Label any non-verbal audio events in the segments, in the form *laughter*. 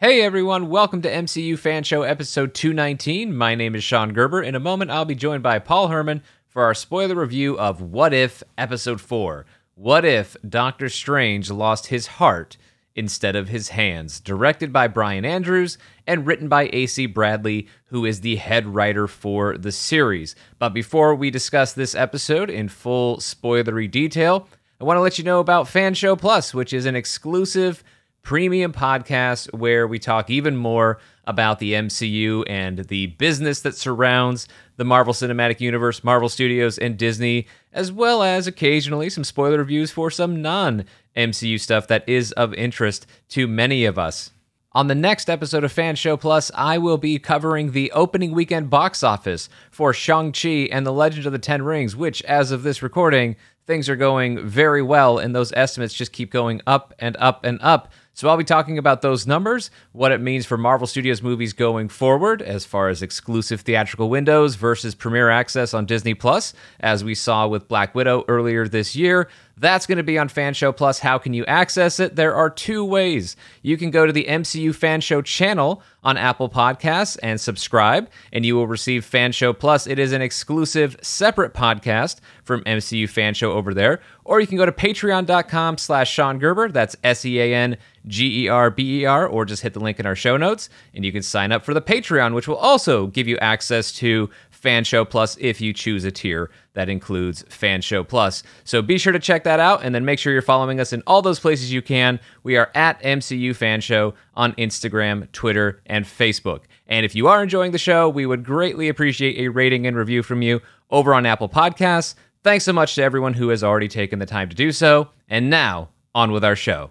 Hey everyone, welcome to MCU Fan Show episode 219. My name is Sean Gerber. In a moment, I'll be joined by Paul Herman for our spoiler review of What If episode 4. What if Doctor Strange lost his heart instead of his hands? Directed by Brian Andrews and written by AC Bradley, who is the head writer for the series. But before we discuss this episode in full spoilery detail, I want to let you know about Fan Show Plus, which is an exclusive premium podcast where we talk even more about the MCU and the business that surrounds the Marvel Cinematic Universe, Marvel Studios, and Disney, as well as occasionally some spoiler reviews for some non MCU stuff that is of interest to many of us. On the next episode of Fan Show Plus, I will be covering the opening weekend box office for Shang-Chi and the Legend of the Ten Rings, which, as of this recording, things are going very well, and those estimates just keep going up and up and up. So I'll be talking about those numbers, what it means for Marvel Studios movies going forward, as far as exclusive theatrical windows versus premiere access on Disney Plus, as we saw with Black Widow earlier this year. That's going to be on Fan Show Plus. How can you access it? There are two ways. You can go to the MCU Fan Show channel on Apple Podcasts and subscribe, and you will receive Fan Show Plus. It is an exclusive, separate podcast from MCU Fan Show over there. Or you can go to patreon.com slash Sean Gerber. That's S-E-A-N G E R B E R, or just hit the link in our show notes, and you can sign up for the Patreon, which will also give you access to Fan Show Plus if you choose a tier that includes Fan Show Plus. So be sure to check that out and then make sure you're following us in all those places you can. We are at MCU Fan Show on Instagram, Twitter, and Facebook. And if you are enjoying the show, we would greatly appreciate a rating and review from you over on Apple Podcasts. Thanks so much to everyone who has already taken the time to do so. And now, on with our show.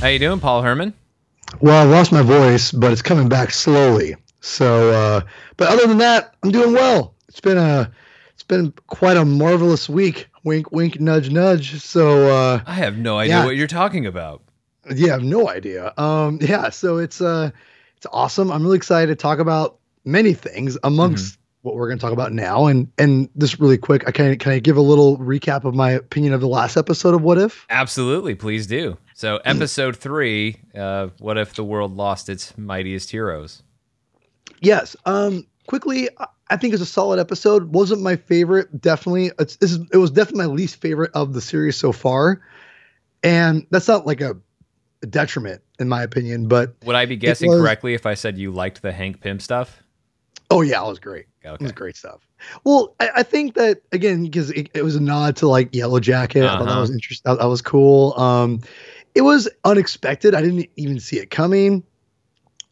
How you doing, Paul Herman? Well, I lost my voice, but it's coming back slowly. So, uh, but other than that, I'm doing well. It's been a, it's been quite a marvelous week. Wink, wink, nudge, nudge. So, uh, I have no idea yeah. what you're talking about. yeah, I have no idea. Um, *laughs* yeah, so it's uh, it's awesome. I'm really excited to talk about many things amongst what we're going to talk about now. And and just really quick, I can can I give a little recap of my opinion of the last episode of What If? Absolutely, please do. So, episode three, uh, what if the world lost its mightiest heroes? Yes. Um, quickly, I- think it's a solid episode. wasn't my favorite. Definitely, it's, this is, it was definitely my least favorite of the series so far, and that's not like a, a detriment in my opinion. But Would I be guessing was- correctly if I said you liked the Hank Pym stuff? oh yeah, it was great. It was great stuff. Well, I, I think that again because it, it was a nod to like Yellow Jacket. I thought that Uh-huh. was interesting. That, that was cool. Um, it was unexpected. I didn't even see it coming.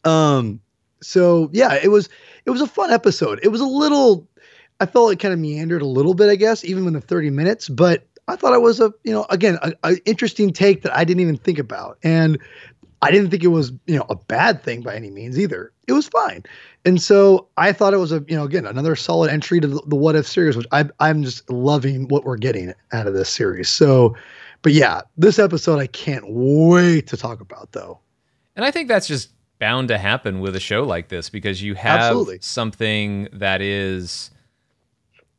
Um, so yeah, it was it was a fun episode. It was a little. I felt it kind of meandered a little bit, I guess, even in the thirty minutes. But I thought it was a you know again a, a interesting take that I didn't even think about, and I didn't think it was you know a bad thing by any means either. It was fine. And so I thought it was a, you know, again, another solid entry to the, the What If series, which I, I'm just loving what we're getting out of this series. So, but yeah, this episode I can't wait to talk about though. And I think that's just bound to happen with a show like this because you have Absolutely. something that is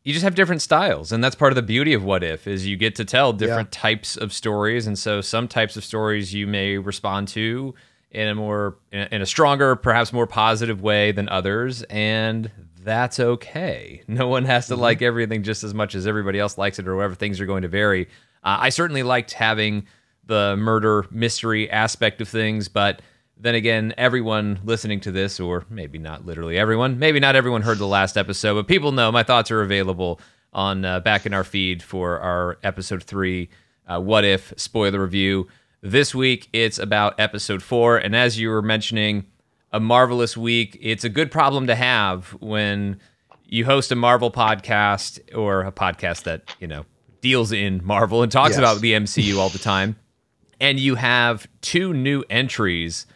you just have different styles. And that's part of the beauty of what if is you get to tell different types of stories. And so some types of stories you may respond to in a more in a- in a stronger perhaps more positive way than others. And that's okay. No one has to mm-hmm. like everything just as much as everybody else likes it or whatever things are going to vary uh, i certainly liked having the murder mystery aspect of things but then again, everyone listening to this, or maybe not literally everyone, maybe not everyone heard the last episode, but people know my thoughts are available on uh, back in our feed for our episode three, uh, what if spoiler review. This week it's about episode four, and as you were mentioning, a marvelous week. It's a good problem to have when you host a Marvel podcast or a podcast that you know deals in Marvel and talks Yes. about the MCU all the time and you have two new entries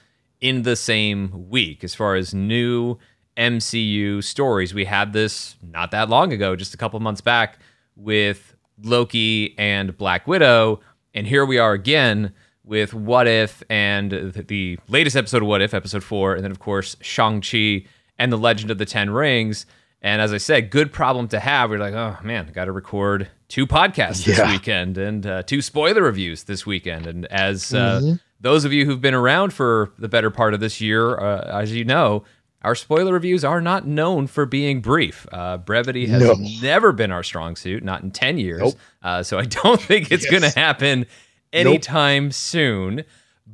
in the same week as far as new MCU stories. We had this not that long ago, just a couple months back, with Loki and Black Widow. And here we are again with What If and the- latest episode of What If, episode four, and then, of course, Shang-Chi and the Legend of the Ten Rings. And as I said, good problem to have. We're like, oh man, got to record two podcasts this Yeah. weekend and uh, two spoiler reviews this weekend. And as uh, those of you who've been around for the better part of this year, uh, as you know, our spoiler reviews are not known for being brief. Uh, brevity has No. never been our strong suit, not in 10 years. Nope. Uh, so I don't *laughs* think it's going to happen anytime soon.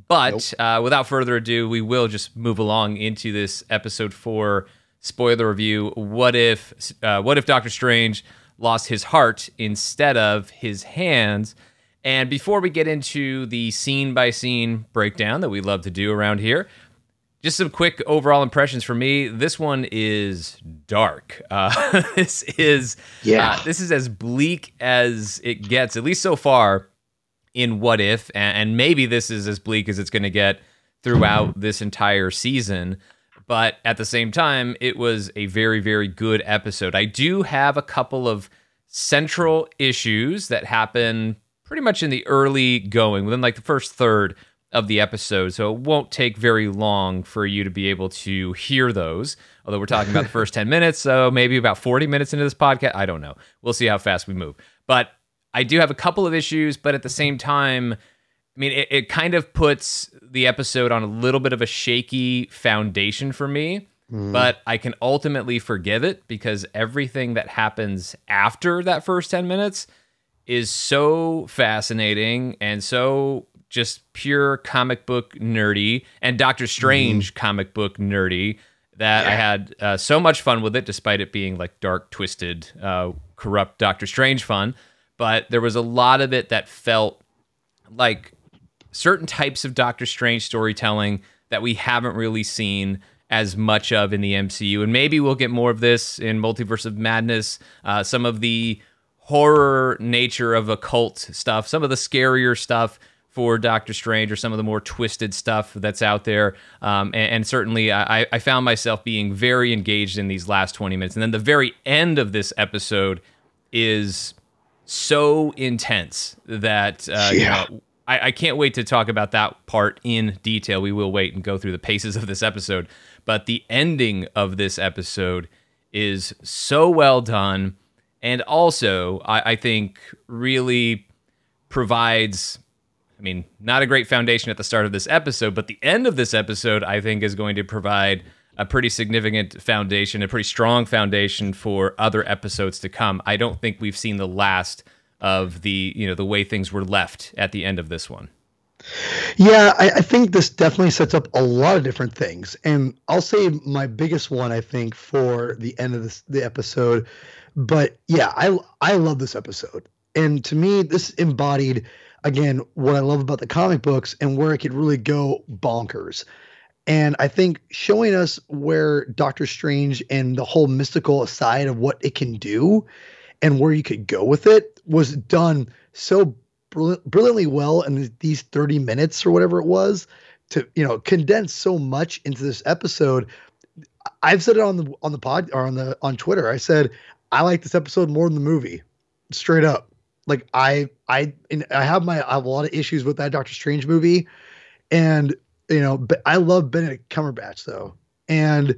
But Nope. uh, without further ado, we will just move along into this episode four spoiler review. What if, uh, what if Doctor Strange lost his heart instead of his hands? And before we get into the scene by scene breakdown that we love to do around here, just some quick overall impressions for me. This one is dark. Uh, *laughs* this is Yeah. uh, this is as bleak as it gets, at least so far in What If, and, and maybe this is as bleak as it's going to get throughout this entire season. But at the same time, it was a very, very good episode. I do have a couple of central issues that happen pretty much in the early going, within like the first third of the episode. So it won't take very long for you to be able to hear those. Although we're talking about the first *laughs* 10 minutes, so maybe about 40 minutes into this podcast. I don't know. We'll see how fast we move. But I do have a couple of issues, but at the same time, I mean, it, it kind of puts the episode on a little bit of a shaky foundation for me, but I can ultimately forgive it because everything that happens after that first 10 minutes is so fascinating and so just pure comic book nerdy and Doctor Strange comic book nerdy that I had uh, so much fun with it, despite it being like dark, twisted, uh, corrupt Doctor Strange fun. But there was a lot of it that felt like certain types of Doctor Strange storytelling that we haven't really seen as much of in the MCU. And maybe we'll get more of this in Multiverse of Madness. Uh, some of the horror nature of occult stuff, some of the scarier stuff for Doctor Strange, or some of the more twisted stuff that's out there. Um, and, and certainly, I, I found myself being very engaged in these last 20 minutes. And then the very end of this episode is so intense that uh, you Yeah. know, I, I can't wait to talk about that part in detail. We will wait and go through the paces of this episode. But the ending of this episode is so well done. And also, I, I think really provides, I mean, not a great foundation at the start of this episode, but the end of this episode, I think, is going to provide a pretty significant foundation, a pretty strong foundation for other episodes to come. I don't think we've seen the last of the, you know, the way things were left at the end of this one. Yeah, I, I think this definitely sets up a lot of different things, and I'll say my biggest one I think for the end of this the episode. But yeah, I I love this episode, and to me, this embodied again what I love about the comic books and where it could really go bonkers. And I think showing us where Doctor Strange and the whole mystical side of what it can do and where you could go with it was done so brill- brilliantly well in these 30 minutes or whatever it was to you know condense so much into this episode. I've said it on the on the pod or on the on twitter. I said i like this episode more than the movie straight up. Like i i i have my i have a lot of issues with that doctor strange movie. And you know but i love benedict cumberbatch though. And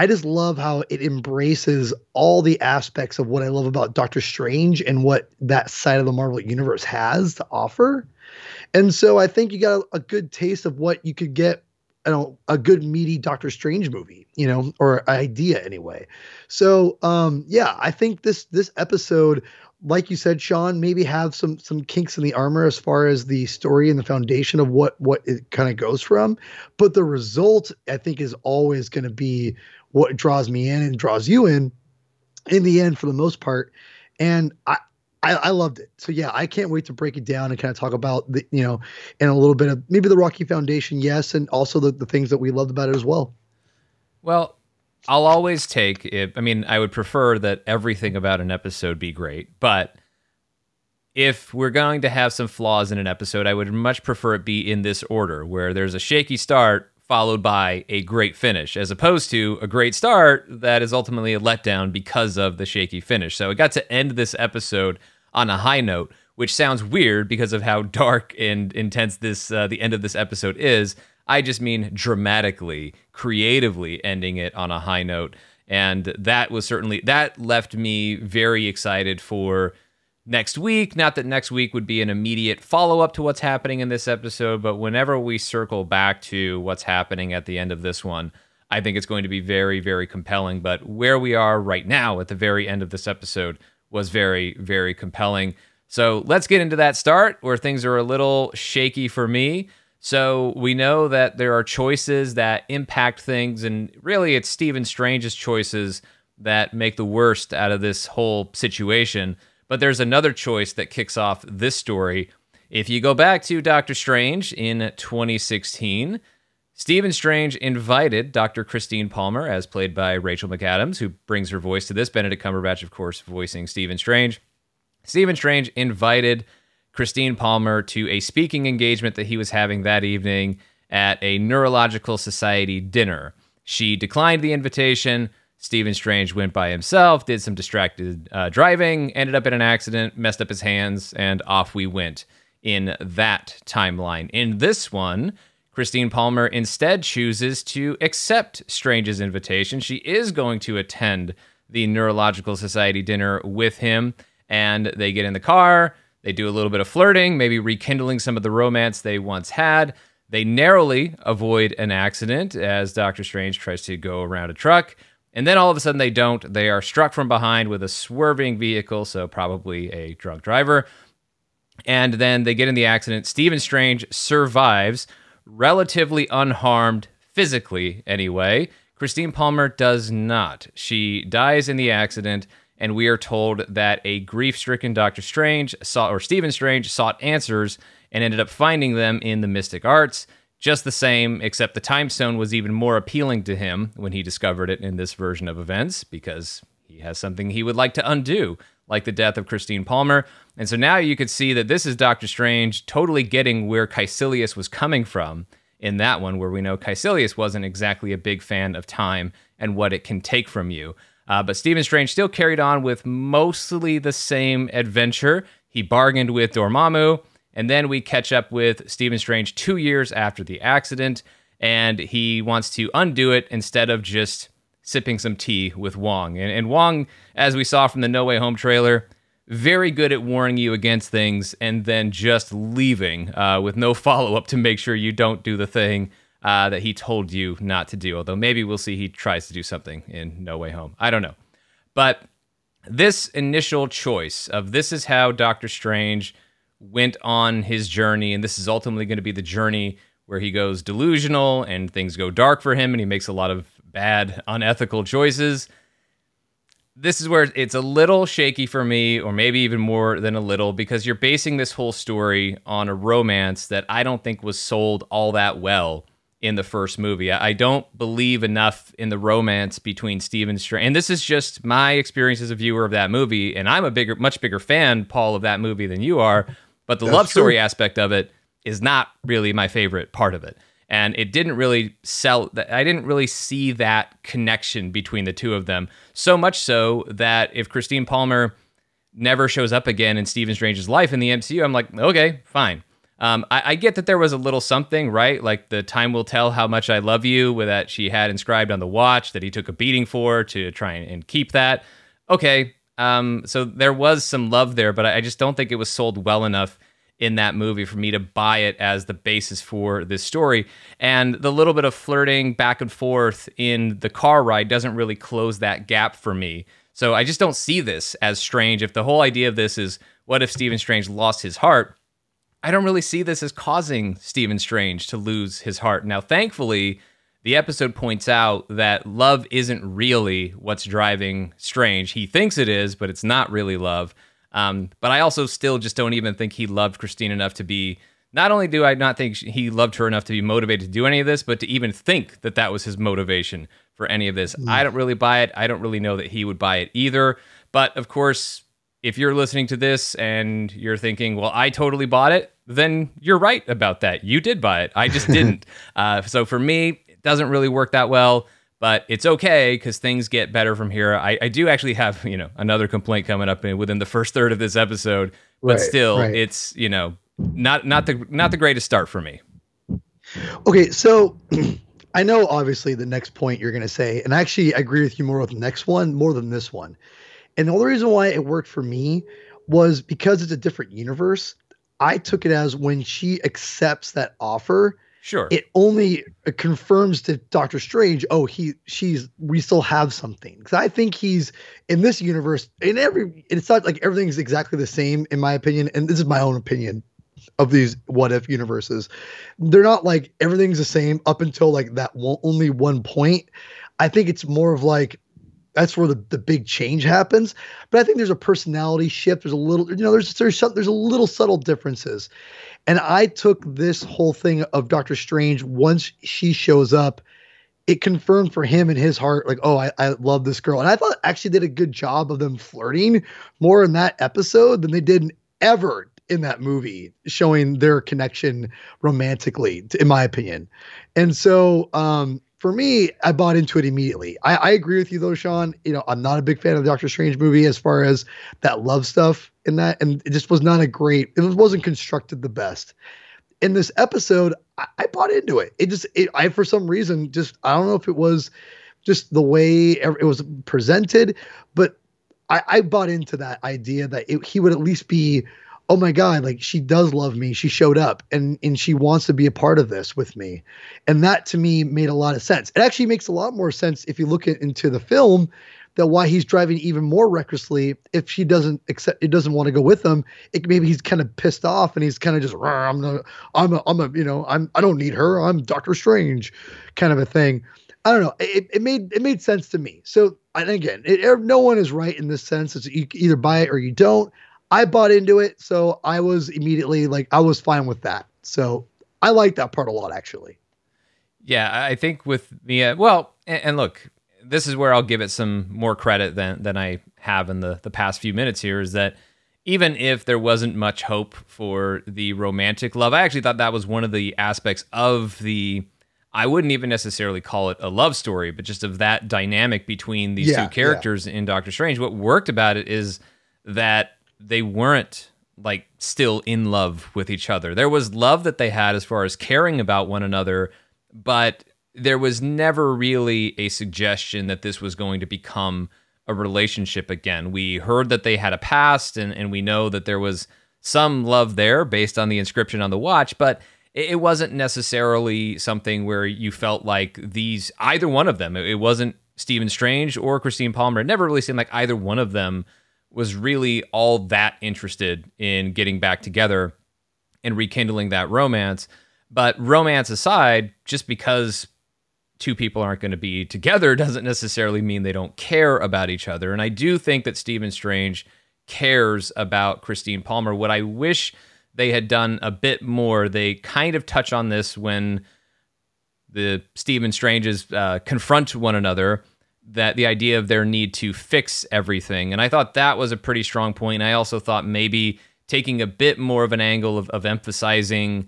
I just love how it embraces all the aspects of what I love about Doctor Strange and what that side of the Marvel universe has to offer. And so I think you got a, a good taste of what you could get, a good meaty Doctor Strange movie, you know, or idea anyway. So um yeah, I think this this episode like you said, Sean, maybe have some some kinks in the armor as far as the story and the foundation of what what it kind of goes from. But the result, I think, is always going to be what draws me in and draws you in. In the end, for the most part, and I. I, I loved it. So yeah, I can't wait to break it down and kind of talk about the, you know, and a little bit of maybe the Rocky Foundation, yes, and also the, the things that we loved about it as well. Well, I'll always take it. I mean, I would prefer that everything about an episode be great, but if we're going to have some flaws in an episode, I would much prefer it be in this order where there's a shaky start followed by a great finish, as opposed to a great start that is ultimately a letdown because of the shaky finish. So it got to end this episode on a high note, which sounds weird because of how *laughs* dark and intense this uh, the end of this episode is. I just mean dramatically, creatively ending it on a high note. And that was certainly that left me very excited for next week. Not that next week would be an immediate follow up to what's happening in this episode, but whenever we circle back to what's happening at the end of this one, I think it's going to be very, very compelling. But where we are right now at the very end of this episode was very, very compelling. So let's get into that start where things are a little shaky for me. So we know that there are choices that impact things, and really it's Stephen Strange's choices that make the worst out of this whole situation. But there's another choice that kicks off this story. If you go back to Doctor Strange in 2016, Stephen Strange invited Dr. Christine Palmer, as played by Rachel McAdams, who brings her voice to this. Benedict Cumberbatch, of course, voicing Stephen Strange. Stephen Strange invited Christine Palmer to a speaking engagement that he was having that evening at a Neurological Society dinner. She declined the invitation, Stephen Strange went by himself, did some distracted uh, driving, ended up in an accident, messed up his hands, and off we went in that timeline. In this one, Christine Palmer instead chooses to accept Strange's invitation. She is going to attend the Neurological Society dinner with him, and they get in the car. They do a little bit of flirting, maybe rekindling some of the romance they once had. They narrowly avoid an accident as Doctor Strange tries to go around a truck. And then all of a sudden they don't. They are struck from behind with a swerving vehicle, so probably a drunk driver. And then they get in the accident. Stephen Strange survives relatively unharmed physically, anyway. Christine Palmer does not. She dies in the accident, and we are told that a grief stricken Doctor Strange or Stephen Strange sought answers and ended up finding them in the mystic arts just the same, except the time stone was even more appealing to him when he discovered it in this version of events because he has something he would like to undo, like the death of Christine Palmer. And so now you could see that this is Doctor Strange totally getting where Kaecilius was coming from in that one, where we know Kaecilius wasn't exactly a big fan of time and what it can take from you. Uh, but Stephen Strange still carried on with mostly the same adventure. He bargained with Dormammu and then we catch up with Stephen Strange two years after the accident, and he wants to undo it instead of just sipping some tea with Wong. And, and Wong, as we saw from the No Way Home trailer, very good at warning you against things and then just leaving uh, with no *laughs* follow up to make sure you don't do the thing uh, that he told you not to do. Although maybe we'll see he tries to do something in No Way Home. I don't know. But this initial choice of this is how Doctor Strange went on his journey, and this is ultimately going to be the journey where he goes delusional and things go dark for him and he makes a lot of bad, unethical choices. This is where it's a little shaky for me, or maybe even more than a little, because you're basing this whole story on a romance that I don't think was sold all that well in the first movie. I don't believe enough in the romance between Stephen Strange. And this is just my experience as a viewer of that movie. And I'm a bigger, much bigger fan, Paul, of that movie than you are. But the That's love story true. aspect of it is not really my favorite part of it. And it didn't really sell I didn't really see that connection between the two of them. So much so that if Christine Palmer never shows up again in Stephen Strange's life in the MCU, I'm like, okay, fine. Um, I, I, get that there was a little something, right? Like the time will tell how much I love you, with that she had inscribed on the watch that he took a beating for to try and, and keep that. Okay, um, so there was some love there, but I just don't think it was sold well enough in that movie for me to buy it as the basis for this story. And the little bit of flirting back and forth in the car ride doesn't really close that gap for me. So I just don't see this as strange. If the whole idea of this is what if Stephen Strange lost his heart, I don't really see this as causing Stephen Strange to lose his heart. Now, thankfully, the episode points out that love isn't really what's driving Strange. He thinks it is, but it's not really love. Um, but I also still just don't even think he loved Christine enough to be. Not only do I not think he loved her enough to be motivated to do any of this, but to even think that that was his motivation for any of this. Mm. I don't really buy it. I don't really know that he would buy it either. But of course, if you're listening to this and you're thinking, well, I totally bought it, then you're right about that. You did buy it. I just *laughs* didn't. uh, so for me, it doesn't really work that well, but it's okay because things get better from here. I, I, do actually have you know another complaint coming up within the first third of this episode, but right, still, right. it's you know not not the not the greatest start for me. Okay, so *clears throat* I know obviously the next point you're going to say, and actually I agree with you more with the next one more than this one. And the only reason why it worked for me was because it's a different universe. I took it as when she accepts that offer, Sure. it only confirms to Doctor Strange, oh, he she's we still have something. Because I think he's in this universe, in every it's not like everything's exactly the same, in my opinion, and this is my own opinion of these what if universes. They're not like everything's the same up until like that one, only one point. I think it's more of like that's where the, the big change happens. But I think there's a personality shift. There's a little, you know, there's there's some, there's a little subtle differences. And I took this whole thing of Doctor Strange once she shows up, it confirmed for him in his heart, like, oh, I, I love this girl. And I thought actually did a good job of them flirting more in that episode than they did ever in that movie, showing their connection romantically, in my opinion. And so um for me, I bought into it immediately. I, I, agree with you though, Sean. You know, I'm not a big fan of the Doctor Strange movie as far as that love stuff in that, and it just was not a great. It wasn't constructed the best. In this episode, I, I bought into it. It just, it, I for some reason just, I don't know if it was just the way it was presented, but I, I bought into that idea that it, he would at least be oh my god like she does love me. She showed up and and she wants to be a part of this with me. And that to me made a lot of sense. It actually makes a lot more sense if you look at, into the film that why he's driving even more recklessly if she doesn't accept it doesn't want to go with him it maybe he's kind of pissed off and he's kind of just i'm a i'm a, I'm a you know i'm i don't need her i'm doctor strange kind of a thing. I don't know it, it made it made sense to me. So and again it, er, no one is right in this sense. It's you either buy it or you don't I bought into it, so I was immediately like I was fine with that. So I like that part a lot actually. Yeah, I think with Mia, uh, well, and, and, look, this is where I'll give it some more credit than than I have in the the past few minutes here is that even if there wasn't much hope for the romantic love, I actually thought that was one of the aspects of the I wouldn't even necessarily call it a love story, but just of that dynamic between these yeah, two characters yeah. in Doctor Strange. What worked about it is that they weren't like still in love with each other. There was love that they had as far as caring about one another, but there was never really a suggestion that this was going to become a relationship again. We heard that they had a past and, and we know that there was some love there based on the inscription on the watch, but it wasn't necessarily something where you felt like these either one of them. It wasn't Stephen Strange or Christine Palmer. It never really seemed like either one of them was really all that interested in getting back together and rekindling that romance. But romance aside, just because two people aren't going to be together *laughs* doesn't necessarily mean they don't care about each other. And I do think that Stephen Strange cares about Christine Palmer. What I wish they had done a bit more, they kind of touch on this when the Stephen Stranges uh, confront one another that the idea of their need to fix everything. And I thought that was a pretty strong point. I also thought maybe taking a bit more of an angle of, of emphasizing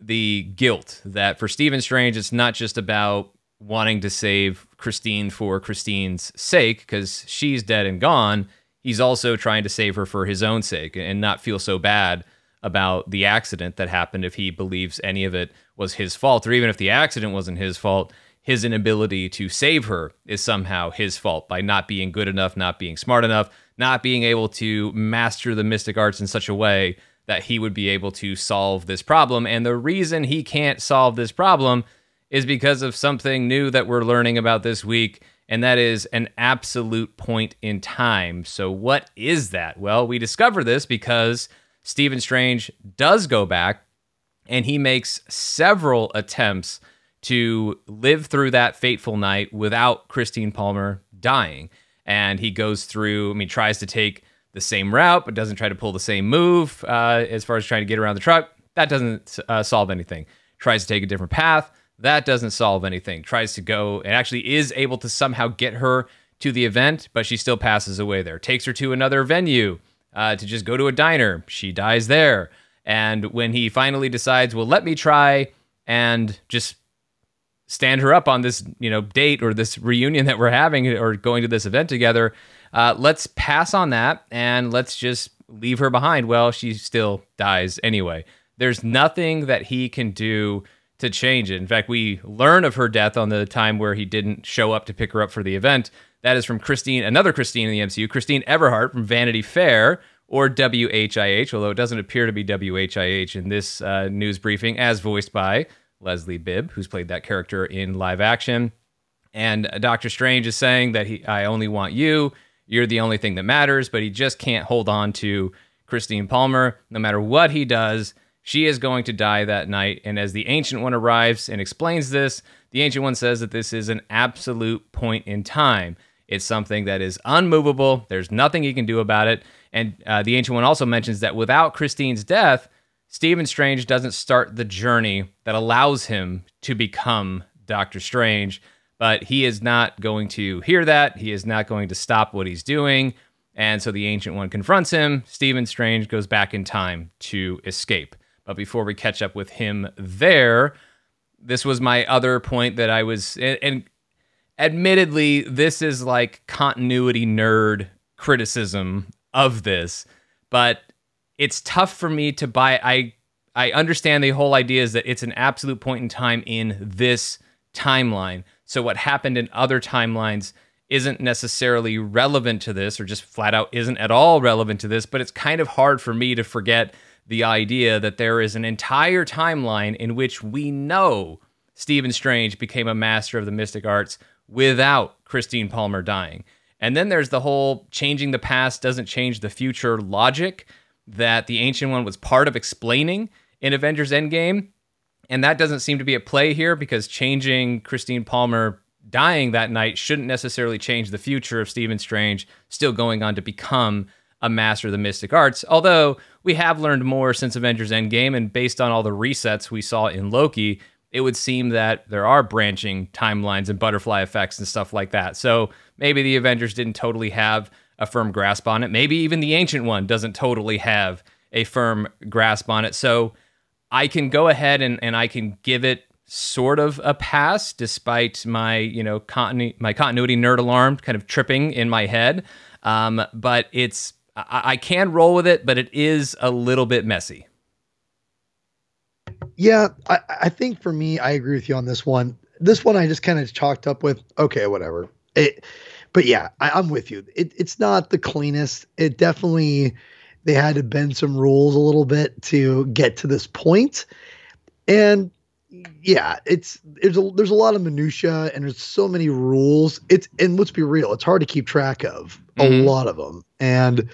the guilt that for Stephen Strange, it's not just about wanting to save Christine for Christine's sake, because she's dead and gone. He's also trying to save her for his own sake and not feel so bad about the accident that happened if he believes any of it was his fault, or even if the accident wasn't his fault his inability to save her is somehow his fault by not being good enough, not being smart enough, not being able to master the mystic arts in such a way that he would be able to solve this problem. And the reason he can't solve this problem is because of something new that we're learning about this week, and that is an absolute point in time. So, what is that? Well, we discover this because Stephen Strange does go back and he makes several attempts to live through that fateful night without Christine Palmer dying. And he goes through, I mean, tries to take the same route, but doesn't try to pull the same move uh, as far as trying to get around the truck. That doesn't uh, solve anything. Tries to take a different path. That doesn't solve anything. Tries to go and actually is able to somehow get her to the event, but she still passes away there. Takes her to another venue uh, to just go to a diner. She dies there. And when he finally decides, well, let me try and just stand her up on this you know date or this reunion that we're having or going to this event together uh, let's pass on that and let's just leave her behind well she still dies anyway there's nothing that he can do to change it. In fact, we learn of her death on the time where he didn't show up to pick her up for the event. That is from Christine, another Christine in the MCU, Christine Everhart from Vanity Fair or WHIH, although it doesn't appear to be WHIH in this uh, news briefing, as voiced by Leslie Bibb, who's played that character in live action. And Doctor Strange is saying that he, I only want you. You're the only thing that matters, but he just can't hold on to Christine Palmer. No matter what he does, she is going to die that night. And as the Ancient One arrives and explains this, the Ancient One says that this is an absolute point in time. It's something that is unmovable. There's nothing he can do about it. And uh, the Ancient One also mentions that without Christine's death, Stephen Strange doesn't start the journey that allows him to become Doctor Strange. But he is not going to hear that. He is not going to stop what he's doing. And so the Ancient One confronts him. Stephen Strange goes back in time to escape. But before we catch up with him there, this was my other point that I was, and admittedly, this is like continuity nerd criticism of this, but it's tough for me to buy. I I understand the whole idea is that it's an absolute point in time in this timeline. So what happened in other timelines isn't necessarily relevant to this or just flat out isn't at all relevant to this, but it's kind of hard for me to forget the idea that there is an entire timeline in which we know Stephen Strange became a master of the mystic arts without Christine Palmer dying. And then there's the whole changing the past doesn't change the future logic that the Ancient One was part of explaining in Avengers Endgame. And that doesn't seem to be at play here because changing Christine Palmer dying that night shouldn't necessarily change the future of Stephen Strange still going on to become a master of the mystic arts. Although we have learned more since Avengers Endgame, and based on all the resets we saw in Loki, it would seem that there are branching timelines and butterfly effects and stuff like that. So maybe the Avengers didn't totally have a firm grasp on it. Maybe even the Ancient One doesn't totally have a firm grasp on it. So I can go ahead and, and I can give it sort of a pass despite my, you know, continu- my continuity nerd alarm kind of tripping in my head. Um, but it's I, I can roll with it, but it is a little bit messy. Yeah, I, I think for me, I agree with you on this one. This one I just kind of chalked up with okay, whatever. It, but yeah, I, am with you. It, it's not the cleanest. It definitely they had to bend some rules a little bit to get to this point, and yeah, it's there's a there's a lot of minutia and there's so many rules. It's and let's be real, it's hard to keep track of a mm-hmm. lot of them. And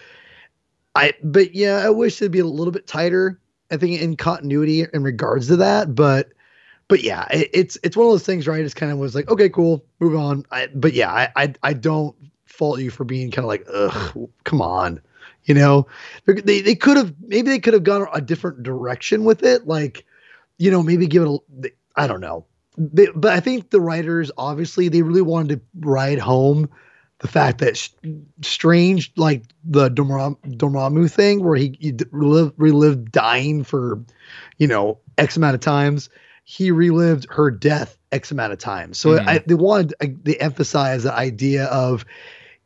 I but yeah, I wish it'd be a little bit tighter. I think in continuity in regards to that, but but yeah, it, it's it's one of those things right? It's kind of was like, okay, cool, move on. I, but yeah, I, I I don't fault you for being kind of like, ugh, come on, you know, they they could have maybe they could have gone a different direction with it, like, you know, maybe give it a, I don't know, they, but I think the writers obviously they really wanted to ride home the fact that strange like the Dormammu thing where he, he relived, relived dying for you know x amount of times he relived her death x amount of times. So mm-hmm. I, they wanted they emphasize the idea of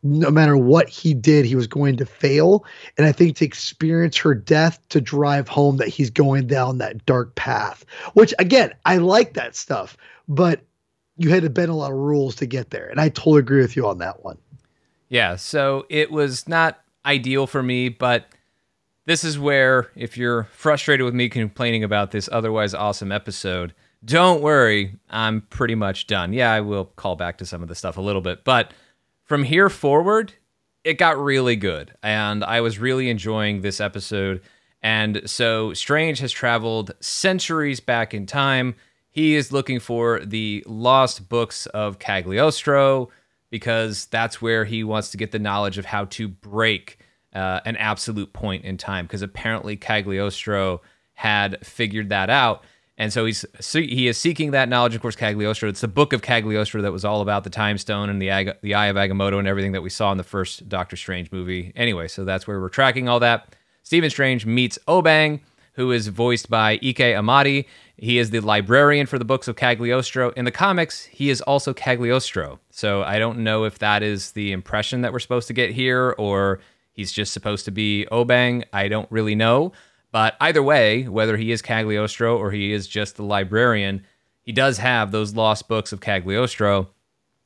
no matter what he did he was going to fail. And i think to experience her death to drive home that he's going down that dark path which again i like that stuff but you had to bend a lot of rules to get there. And i totally agree with you on that one. Yeah, so it was not ideal for me, but this is where, if you're frustrated with me complaining about this otherwise awesome episode, don't worry, I'm pretty much done. Yeah, I will call back to some of the stuff a little bit, but from here forward, it got really good, and I was really enjoying this episode. And so Strange has traveled centuries back in time. He is looking for the lost books of Cagliostro because that's where he wants to get the knowledge of how to break uh, an absolute point in time. Because apparently Cagliostro had figured that out. And so he's he is seeking that knowledge. Of course, Cagliostro. It's the book of Cagliostro that was all about the time stone and the Ag- the Eye of Agamotto and everything that we saw in the first Doctor Strange movie. Anyway, so that's where we're tracking all that. Stephen Strange meets O'Bengh, who is voiced by Ike Amadi, he is the librarian for the books of Cagliostro. In the comics, he is also Cagliostro. So I don't know if that is the impression that we're supposed to get here or he's just supposed to be O'Bengh. I don't really know. But either way, whether he is Cagliostro or he is just the librarian, he does have those lost books of Cagliostro.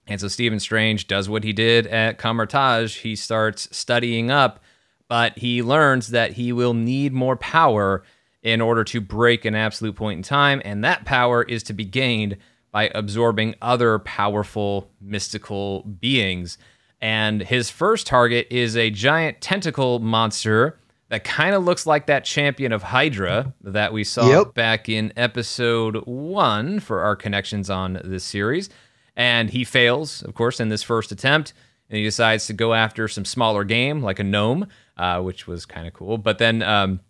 And so Stephen Strange does what he did at Kamar-Taj. He starts studying up, but he learns that he will need more power in order to break an absolute point in time. And that power is to be gained by absorbing other powerful mystical beings. And his first target is a giant tentacle monster that kind of looks like that champion of Hydra that we saw yep. back in episode one for our connections on this series. And he fails, of course, in this first attempt. And he decides to go after some smaller game like a gnome, uh, which was kind of cool. But then um,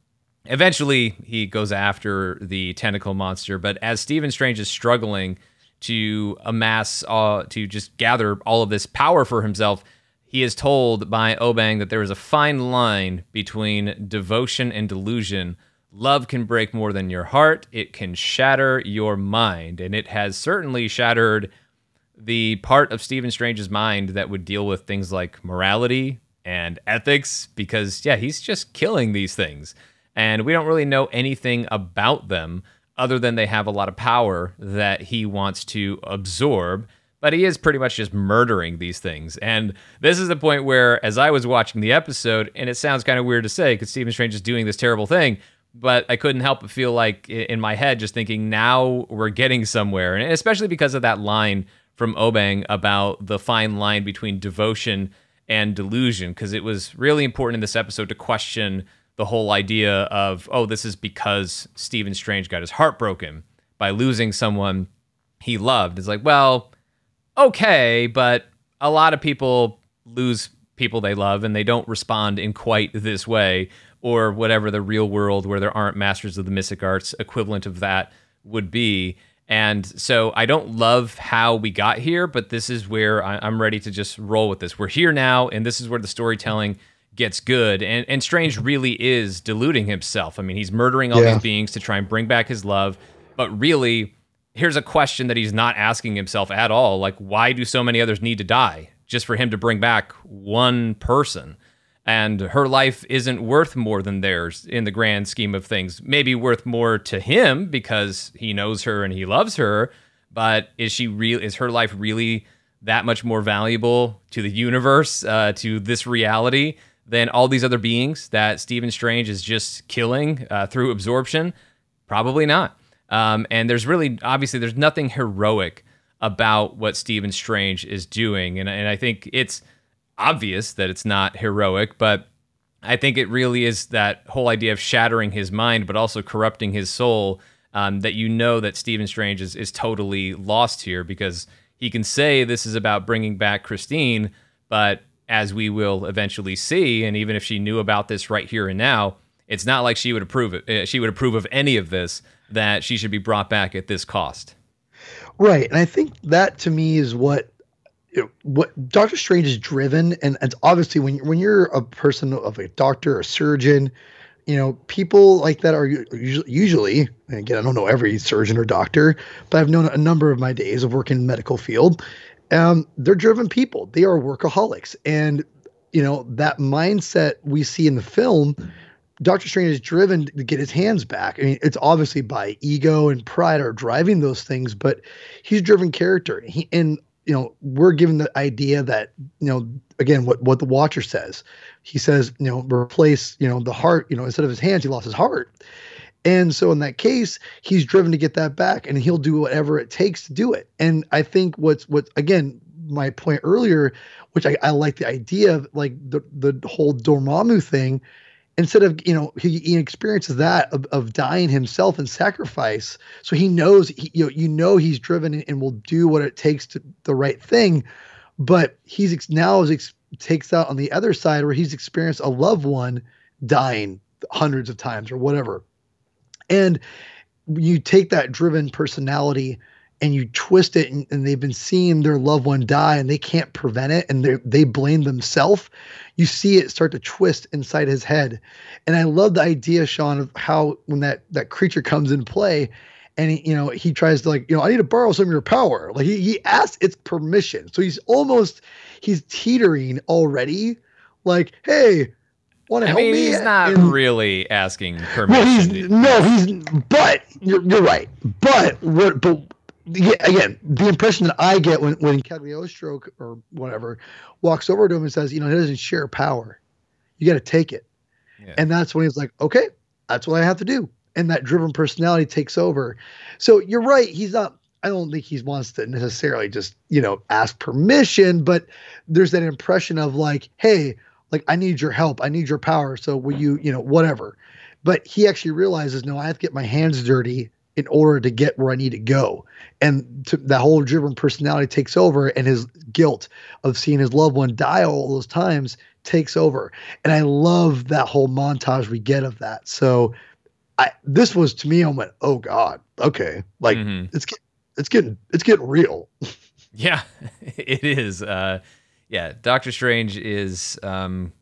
eventually he goes after the tentacle monster. But as Stephen Strange is struggling to amass, uh, to just gather all of this power for himself, he is told by O'Bengh that there is a fine line between devotion and delusion. Love can break more than your heart, it can shatter your mind. And it has certainly shattered the part of Stephen Strange's mind that would deal with things like morality and ethics, because, yeah, he's just killing these things. And we don't really know anything about them other than they have a lot of power that he wants to absorb but he is pretty much just murdering these things. And this is the point where, as I was watching the episode, and it sounds kind of weird to say because Stephen Strange is doing this terrible thing, but I couldn't help but feel like in my head, just thinking, now we're getting somewhere. And especially because of that line from O'Bengh about the fine line between devotion and delusion, because it was really important in this episode to question the whole idea of, oh, this is because Stephen Strange got his heart broken by losing someone he loved. It's like, well, okay, but a lot of people lose people they love and they don't respond in quite this way or whatever the real world where there aren't masters of the mystic arts equivalent of that would be. And so I don't love how we got here, but this is where I'm ready to just roll with this. We're here now, and this is where the storytelling gets good. And, and Strange really is deluding himself. I mean, he's murdering all yeah. these beings to try and bring back his love, but really, here's a question that he's not asking himself at all. Like, why do so many others need to die just for him to bring back one person? And her life isn't worth more than theirs in the grand scheme of things. Maybe worth more to him because he knows her and he loves her. But is she real? Is her life really that much more valuable to the universe, uh, to this reality, than all these other beings that Stephen Strange is just killing uh, through absorption? Probably not. Um, and there's really, obviously, there's nothing heroic about what Stephen Strange is doing. And, and I think it's obvious that it's not heroic, but I think it really is that whole idea of shattering his mind, but also corrupting his soul. Um, that you know that Stephen Strange is, is totally lost here because he can say this is about bringing back Christine, but as we will eventually see, and even if she knew about this right here and now, it's not like she would approve it. Uh, she would approve of any of this that she should be brought back at this cost. Right, and I think that to me is what what Doctor Strange is driven, and it's obviously when when you're a person of a doctor a surgeon, you know people like that are usually, usually again I don't know every surgeon or doctor, but I've known a number of my days of working in the medical field. Um, they're driven people. They are workaholics, and you know that mindset we see in the film Doctor Strange is driven to get his hands back. I mean, it's obviously by ego and pride are driving those things, but he's driven character. He and you know we're given the idea that you know again what what the Watcher says. He says you know replace you know the heart you know instead of his hands he lost his heart, and so in that case he's driven to get that back and he'll do whatever it takes to do it. And I think what's what again my point earlier, which I, I like the idea of like the the whole Dormammu thing instead of you know he, he experiences that of, of dying himself in sacrifice. So he knows he, you know you know he's driven and, will do what it takes to the right thing. But he's ex- now ex- takes out on the other side where he's experienced a loved one dying hundreds of times or whatever and you take that driven personality and you twist it and, and, they've been seeing their loved one die and they can't prevent it and they they blame themselves you see it start to twist inside his head. And i love the idea sean of how when that that creature comes in play and he, you know he tries to like you know i need to borrow some of your power. Like he, he asks its permission. So he's almost he's teetering already like hey want to help mean, me? he's not really asking Well, permission. he's no, he's but you're, you're right. But what? But yeah, again, the impression that I get when when Cagliostro or whatever walks over to him and says, you know, he doesn't share power. You got to take it, Yeah. and that's when he's like, okay, that's what I have to do, and that driven personality takes over. So you're right. He's not. I don't think he wants to necessarily just you know ask permission, but there's that impression of like, hey, like I need your help, I need your power, so will you, you know, whatever. But he actually realizes, no, I have to get my hands dirty in order to get where I need to go. And to, that whole driven personality takes over, and his guilt of seeing his loved one die all those times takes over. And I love that whole montage we get of that. So, I this was to me, I went, oh god, okay, like Mhm. it's it's getting it's getting real. *laughs* Yeah, *laughs* it is. Uh, yeah, Doctor Strange is um,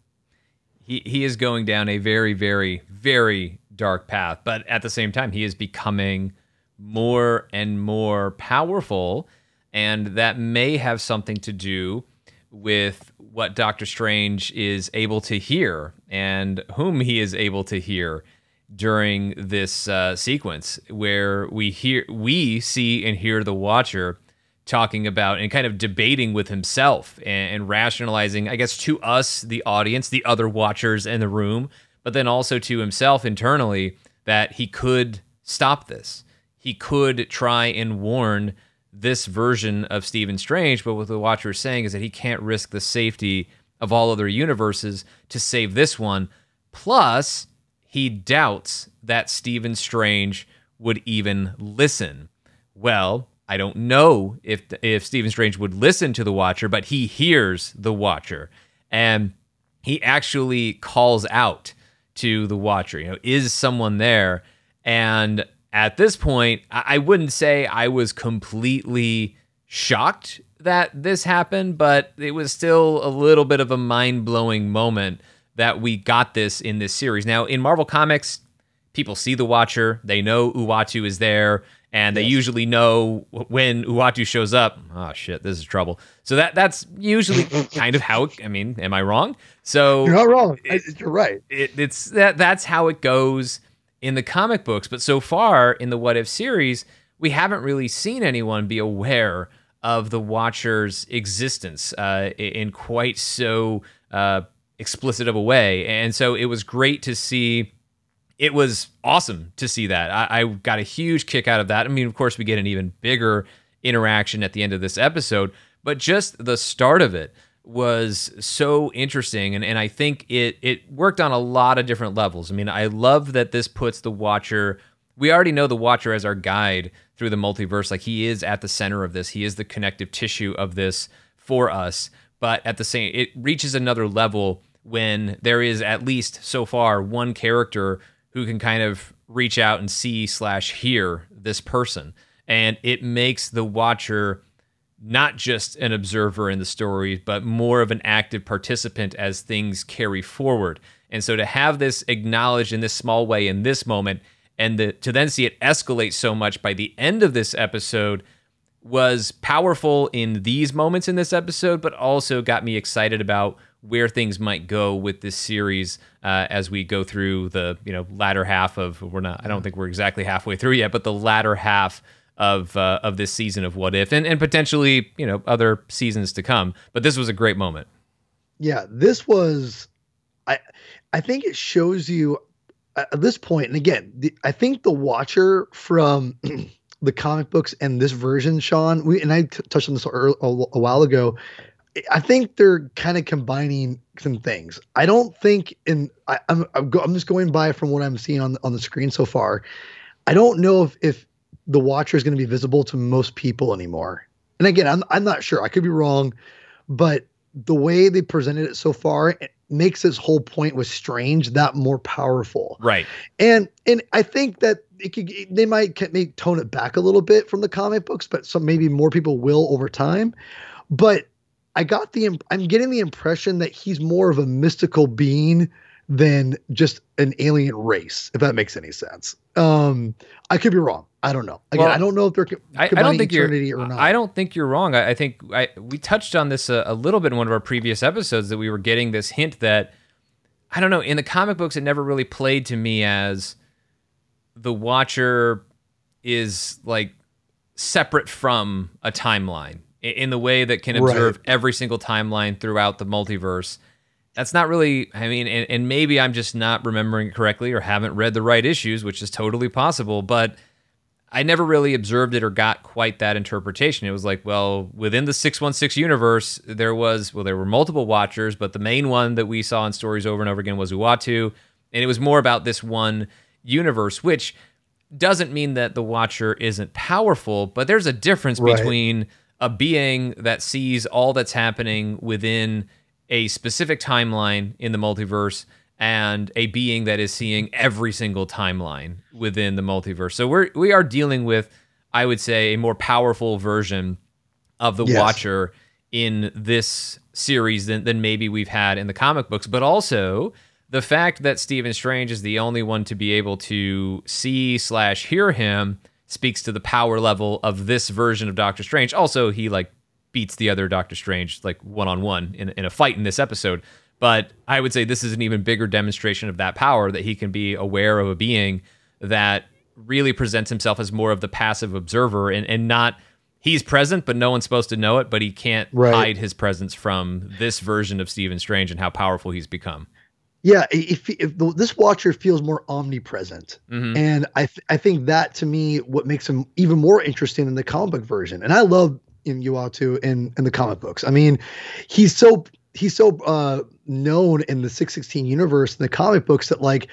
he he is going down a very very very dark path, but at the same time, he is becoming more and more powerful, and that may have something to do with what Doctor Strange is able to hear and whom he is able to hear during this uh, sequence where we hear we see and hear the watcher talking about and kind of debating with himself and, and rationalizing i guess to us the audience the other watchers in the room but then also to himself internally that he could stop this he could try and warn this version of Stephen Strange, but what the Watcher is saying is that he can't risk the safety of all other universes to save this one. Plus, he doubts that Stephen Strange would even listen. Well, I don't know if if Stephen Strange would listen to the Watcher, but he hears the Watcher, and he actually calls out to the Watcher. You know, is someone there? And at this point, I wouldn't say I was completely shocked that this happened, but it was still a little bit of a mind blowing moment that we got this in this series. Now, in Marvel Comics, people see the Watcher, they know Uatu is there, and they Yes. usually know when Uatu shows up. Oh shit, this is trouble. So that that's usually *laughs* kind of how. It, I mean, am I wrong? So You're not wrong. I- you're right. it, it's that that's how it goes in the comic books. But so far in the What If series, we haven't really seen anyone be aware of the Watcher's existence uh, in quite so uh, explicit of a way. And so it was great to see. It was awesome to see that. I, I got a huge kick out of that. I mean, of course, we get an even bigger interaction at the end of this episode, but just the start of it was so interesting and, and I think it it worked on a lot of different levels. I mean, I love that this puts the watcher we already know the watcher as our guide through the multiverse like he is at the center of this. He is the connective tissue of this for us, but at the same it reaches another level when there is at least so far one character who can kind of reach out and see slash hear this person and it makes the watcher not just an observer in the story, but more of an active participant as things carry forward. And so to have this acknowledged in this small way in this moment, and the, to then see it escalate so much by the end of this episode was powerful in these moments in this episode, but also got me excited about where things might go with this series uh, as we go through the you know latter half of we're not I don't think we're exactly halfway through yet, but the latter half of uh, of this season of What If, and and potentially you know other seasons to come. But this was a great moment. Yeah, this was I I think it shows you at at this point and again, the, I think the watcher from *clears throat* the comic books and this version, Sean, we and I t- touched on this earl- a, a while ago. I think they're kind of combining some things. I don't think in I, I'm I'm, go, I'm just going by from what I'm seeing on on the screen so far. I don't know if if the watcher is going to be visible to most people anymore. And again, I'm I'm not sure. I could be wrong, but the way they presented it so far it makes this whole point with strange that more powerful Right. and and i think that it could they might may tone it back a little bit from the comic books but some maybe more people will over time but i got the imp- i'm getting the impression that he's more of a mystical being than just an alien race if that makes any sense um i could be wrong i don't know again Well, i don't know if they're I, I don't think you're. eternity or not I don't think you're wrong. I, I think I, we touched on this a, a little bit in one of our previous episodes that we were getting this hint that I don't know. In the comic books, it never really played to me as the Watcher is like separate from a timeline in the way that can observe right. every single timeline throughout the multiverse. That's not really, I mean, and, and, maybe I'm just not remembering it correctly or haven't read the right issues, which is totally possible, but I never really observed it or got quite that interpretation. It was like, well, within the 616 universe, there was, well, there were multiple Watchers, but the main one that we saw in stories over and over again was Uatu. And it was more about this one universe, which doesn't mean that the Watcher isn't powerful, but there's a difference right. between a being that sees all that's happening within a specific timeline in the multiverse and a being that is seeing every single timeline within the multiverse. So we're we are dealing with I would say a more powerful version of the yes. Watcher in this series than, than maybe we've had in the comic books, but also the fact that Stephen Strange is the only one to be able to see slash hear him speaks to the power level of this version of Doctor Strange. Also, he like beats the other Doctor Strange like one on one in in a fight in this episode. But I would say this is an even bigger demonstration of that power that he can be aware of a being that really presents himself as more of the passive observer and, and not he's present, but no one's supposed to know it, but he can't right. hide his presence from this version of Stephen Strange and how powerful he's become. Yeah, if, if the, this watcher feels more omnipresent, mm-hmm. and I th- I think that to me what makes him even more interesting in the comic book version. And I love in Uatu in in the comic books. I mean, he's so he's so uh, known in the 616 universe in the comic books that like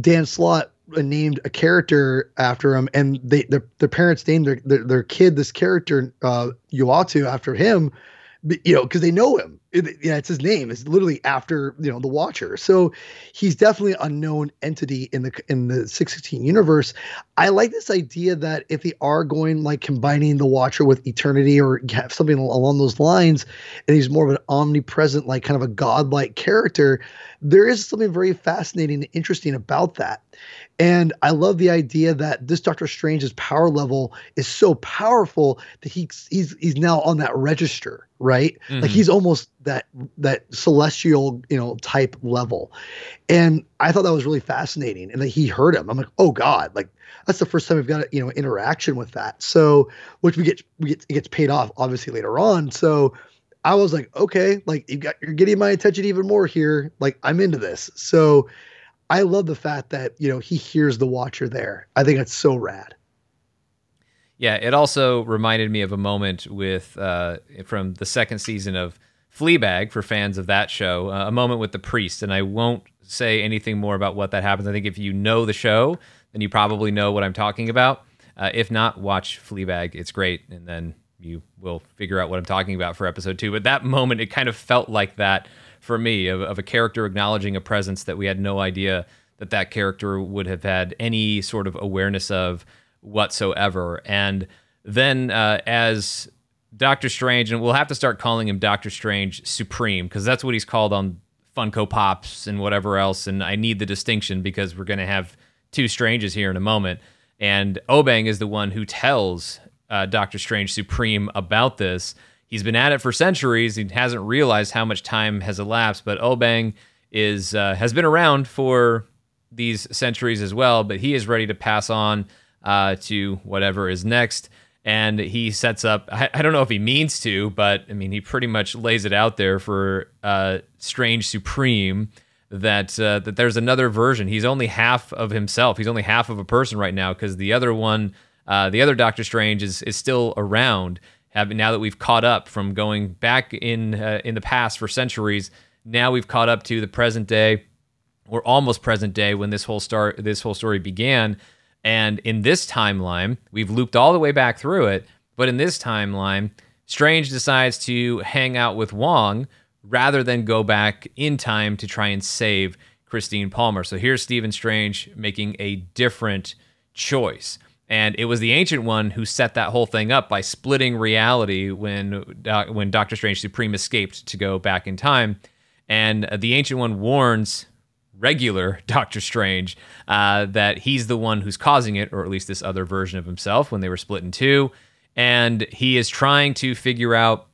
Dan Slott named a character after him, and they their, their parents named their, their, their kid this character uh, Uatu after him, you know, because they know him it, yeah, it's his name. It's literally after you know the Watcher. So he's definitely a known entity in the in the 616 universe. I like this idea that if they are going like combining the Watcher with Eternity or something along those lines, and he's more of an omnipresent, like kind of a godlike character, there is something very fascinating and interesting about that. And I love the idea that this Doctor Strange's power level is so powerful that he's he's he's now on that register, right? Mm-hmm. Like he's almost that that celestial, you know, type level. And I thought that was really fascinating. And that he heard him. I'm like, oh God, like that's the first time we've got a, you know interaction with that. So which we get we get it gets paid off obviously later on. So I was like, okay, like you got you're getting my attention even more here. Like I'm into this. So I love the fact that you know he hears the Watcher there. I think it's so rad. Yeah, it also reminded me of a moment with uh, from the second season of Fleabag for fans of that show. Uh, a moment with the priest, and I won't say anything more about what that happens. I think if you know the show, then you probably know what I'm talking about. Uh, if not, watch Fleabag. It's great, and then you will figure out what I'm talking about for episode two. But that moment, it kind of felt like that for me of, of a character acknowledging a presence that we had no idea that that character would have had any sort of awareness of whatsoever. And then uh, as Doctor Strange, and we'll have to start calling him Doctor Strange Supreme because that's what he's called on Funko Pops and whatever else. And I need the distinction because we're going to have two Stranges here in a moment. And O'Bengh is the one who tells uh, Doctor Strange Supreme about this he's been at it for centuries. He hasn't realized how much time has elapsed. But O'Bengh is uh, has been around for these centuries as well. But he is ready to pass on uh, to whatever is next. And he sets up. I, don't know if he means to, but I mean, he pretty much lays it out there for uh, Strange Supreme that uh, that there's another version. He's only half of himself. He's only half of a person right now because the other one, uh, the other Doctor Strange, is is still around have now that we've caught up from going back in uh, in the past for centuries. Now we've caught up to the present day, or almost present day when this whole start this whole story began. And in this timeline, we've looped all the way back through it. But in this timeline, Strange decides to hang out with Wong rather than go back in time to try and save Christine Palmer. So here's Stephen Strange making a different choice. And it was the Ancient One who set that whole thing up by splitting reality when when Doctor Strange Supreme escaped to go back in time. And the Ancient One warns regular *laughs* Doctor Strange uh, that he's the one who's causing it, or at least this other version of himself when they were split in two. And he is trying to figure out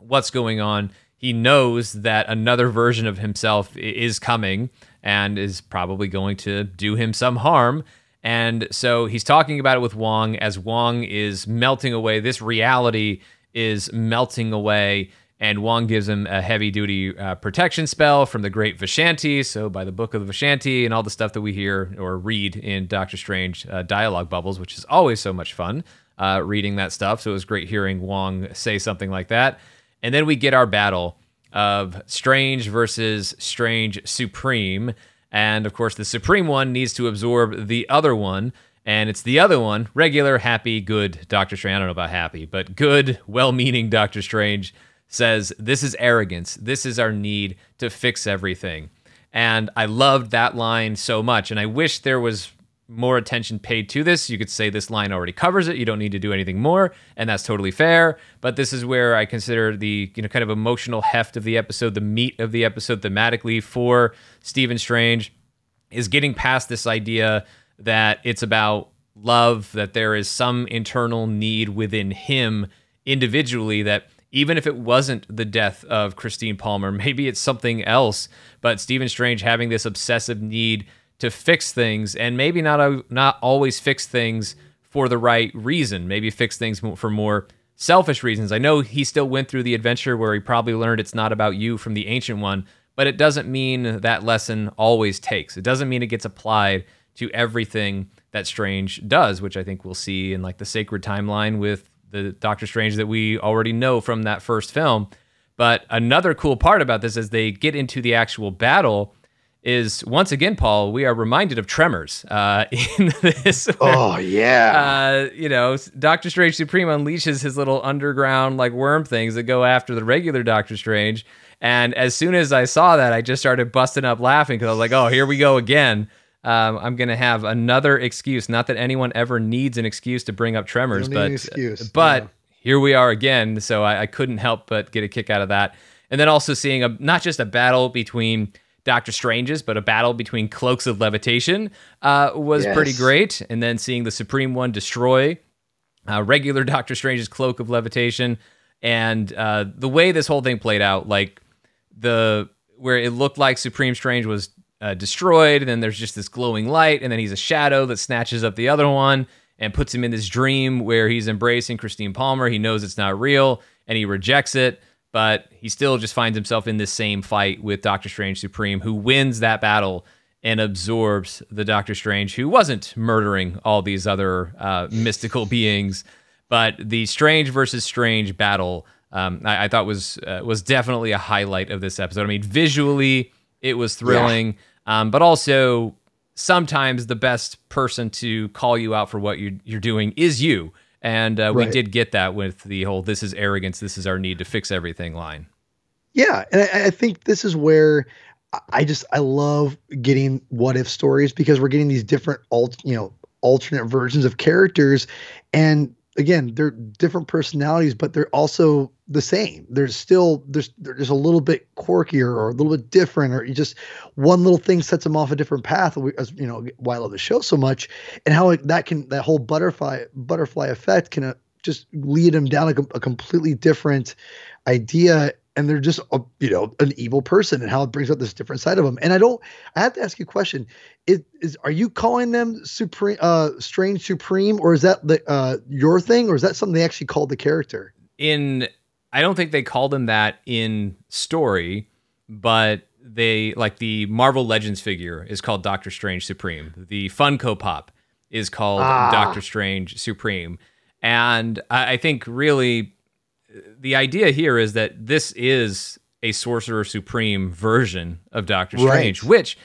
what's going on. he knows that another version of himself is coming and is probably going to do him some harm. And so he's talking about it with Wong as Wong is melting away. This reality is melting away. And Wong gives him a heavy duty uh, protection spell from the great Vishanti. So, by the book of the Vishanti and all the stuff that we hear or read in Doctor Strange uh, dialogue bubbles, which is always so much fun uh, reading that stuff. So, it was great hearing Wong say something like that. And then we get our battle of Strange versus Strange Supreme. And of course, the Supreme one needs to absorb the other one. And it's the other one, regular, happy, good Doctor Strange. I don't know about happy, but good, well meaning Doctor Strange says, This is arrogance. This is our need to fix everything. And I loved that line so much. And I wish there was more attention paid to this. You could say this line already covers it. You don't need to do anything more, and that's totally fair. But this is where I consider the you know kind of emotional heft of the episode, the meat of the episode thematically for Stephen Strange is getting past this idea that it's about love, that there is some internal need within him individually that even if it wasn't the death of Christine Palmer, *laughs* maybe it's something else. But Stephen Strange having this obsessive need to fix things and maybe not not always fix things for the right reason. Maybe fix things for more selfish reasons. I know he still went through the adventure where he probably learned it's not about you from the ancient one, but it doesn't mean that lesson always takes. It doesn't mean it gets applied to everything that Strange does, which I think we'll see in like the sacred timeline with the Doctor Strange that we already know from that first film. But another cool part about this is they get into the actual battle is once again, Paul, we are reminded of Tremors uh, *laughs* in this. oh yeah. *laughs* Uh, you know, Doctor Strange Supreme unleashes his little underground like worm things that go after the regular Doctor Strange. And as soon as I saw that, I just started busting up laughing because I was like, "Oh, here we go again." Um, I'm gonna have another excuse. Not that anyone ever needs an excuse to bring up Tremors, but but yeah. here we are again. So I, I couldn't help but get a kick out of that. And then also seeing a not just a battle between Doctor Strange's, but a battle between cloaks of levitation uh, was yes. pretty great. And then seeing the Supreme One destroy uh, regular *laughs* Doctor Strange's cloak of levitation, and uh, the way this whole thing played out, like the where it looked like Supreme Strange was uh, destroyed, and then there's just this glowing light, and then he's a shadow that snatches up the other one and puts him in this dream where he's embracing Christine Palmer. He knows it's not real, and he rejects it but he still just finds himself in this same fight with Doctor Strange Supreme, who wins that battle and absorbs the Doctor Strange, who wasn't murdering all these other uh, mystical *laughs* beings. But the Strange versus Strange battle, um, I, I, thought was uh, was definitely a highlight of this episode. I mean, visually, it was thrilling, yeah. um, but also sometimes the best person to call you out for what you're, you're doing is you. And uh, right. we did get that with the whole "this is arrogance, this is our need to fix everything" line. Yeah, and I, I think this is where I just I love getting what if stories because we're getting these different alt you know alternate versions of characters, and again they're different personalities, but they're also the same. There's still there's there's a little bit quirkier or a little bit different, or you just one little thing sets them off a different path. As you know, why I love the show so much, and how it, that can that whole butterfly butterfly effect can uh, just lead them down a, a completely different idea and they're just a, you know an evil person and how it brings out this different side of them and i don't i have to ask you a question is, is are you calling them supreme uh strange supreme or is that the uh your thing or is that something they actually called the character in I don't think they called him that in story, but they like the Marvel Legends figure is called Doctor Strange Supreme. The Funko Pop is called ah. Doctor Strange Supreme. And I, I think really the idea here is that this is a Sorcerer Supreme version of Doctor Strange, right. which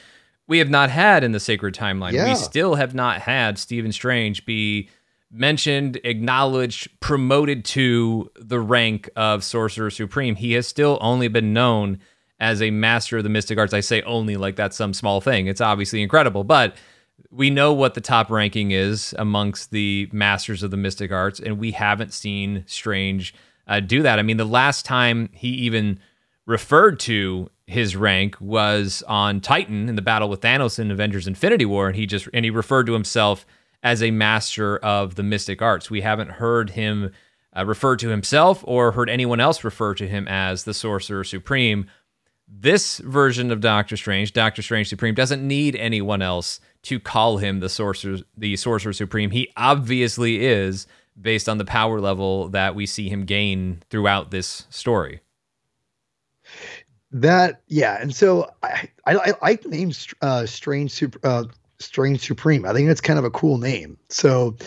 we have not had in the Sacred Timeline. Yeah. We still have not had Stephen Strange be mentioned, acknowledged, promoted to the rank of Sorcerer Supreme. He has still only been known as a master of the mystic arts. I say only like that's some small thing. It's obviously incredible, but we know what the top ranking is amongst the masters of the mystic arts, and we haven't seen Strange uh, do that. I mean, the last time he even referred to his rank was on Titan in the battle with Thanos in Avengers Infinity War, and he just and he referred to himself as a master of the mystic arts. We haven't heard him uh, referred to himself or heard anyone else refer to him as the Sorcerer Supreme. This version of Doctor Strange, Doctor Strange Supreme, doesn't need anyone else to call him the Sorcerer, the Sorcerer Supreme. He obviously is, based on the power level that we see him gain throughout this story. That yeah, and so I I, I like name uh, Strange Super uh, Strange Supreme. I think that's kind of a cool name. So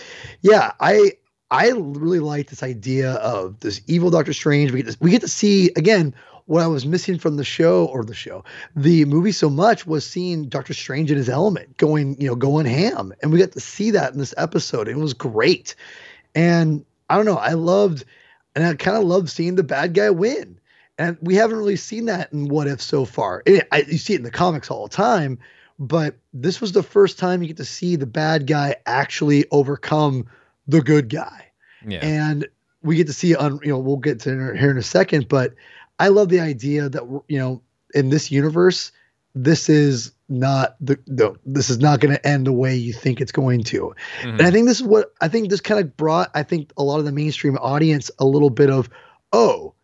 yeah, I I really like this idea of this evil Doctor Strange. We get to, we get to see again what I was missing from the show or the show, the movie so much was seeing Doctor Strange in his element, going you know going ham, and we got to see that in this episode. It was great, and I don't know, I loved, and I kind of loved seeing the bad guy win. And we haven't really seen that in What If so far. It, I, you see it in the comics all the time, but this was the first time you get to see the bad guy actually overcome the good guy. Yeah. And we get to see on, you know, we'll get to here in a second, but I love the idea that you know, in this universe, this is not the no, this is not going to end the way you think it's going to. Mm-hmm. And I think this is what I think this kind of brought I think a lot of the mainstream audience a little bit of oh,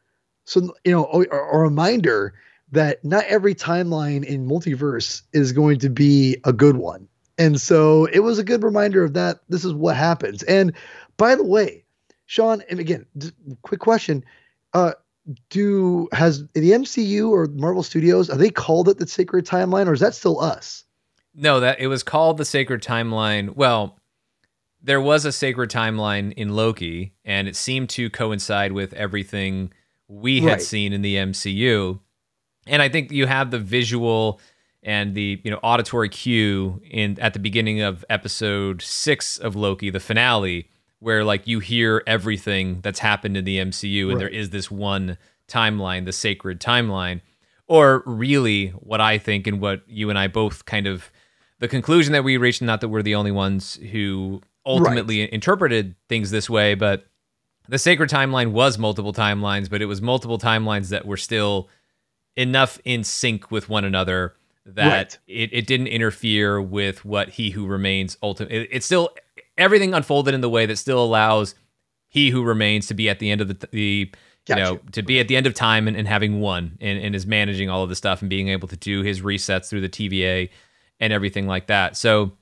so you know, a, a reminder that not every timeline in multiverse is going to be a good one. And so it was a good reminder of that. This is what happens. And by the way, Sean, and again, quick question. Uh, do has the MCU or Marvel Studios are they called it the Sacred Timeline or is that still us? No, that it was called the Sacred Timeline. Well, there was a Sacred Timeline in Loki, and it seemed to coincide with everything we had right. seen in the MCU. And I think you have the visual and the you know auditory cue in at the beginning of episode six of Loki, the finale, where like you hear everything that's happened in the MCU, and right. there is this one timeline, the sacred timeline. Or really, what I think and what you and I both kind of the conclusion that we reached, not that we're the only ones who ultimately right. interpreted things this way, but the sacred timeline was multiple timelines, but it was multiple timelines that were still enough in sync with one another that right. it, it didn't interfere with what he who remains ultimately it, it, still everything unfolded in the way that still allows he who remains to be at the end of the, the you know to be at the end of time and, and having won and, and is managing all of the stuff and being able to do his resets through the tva and everything like that so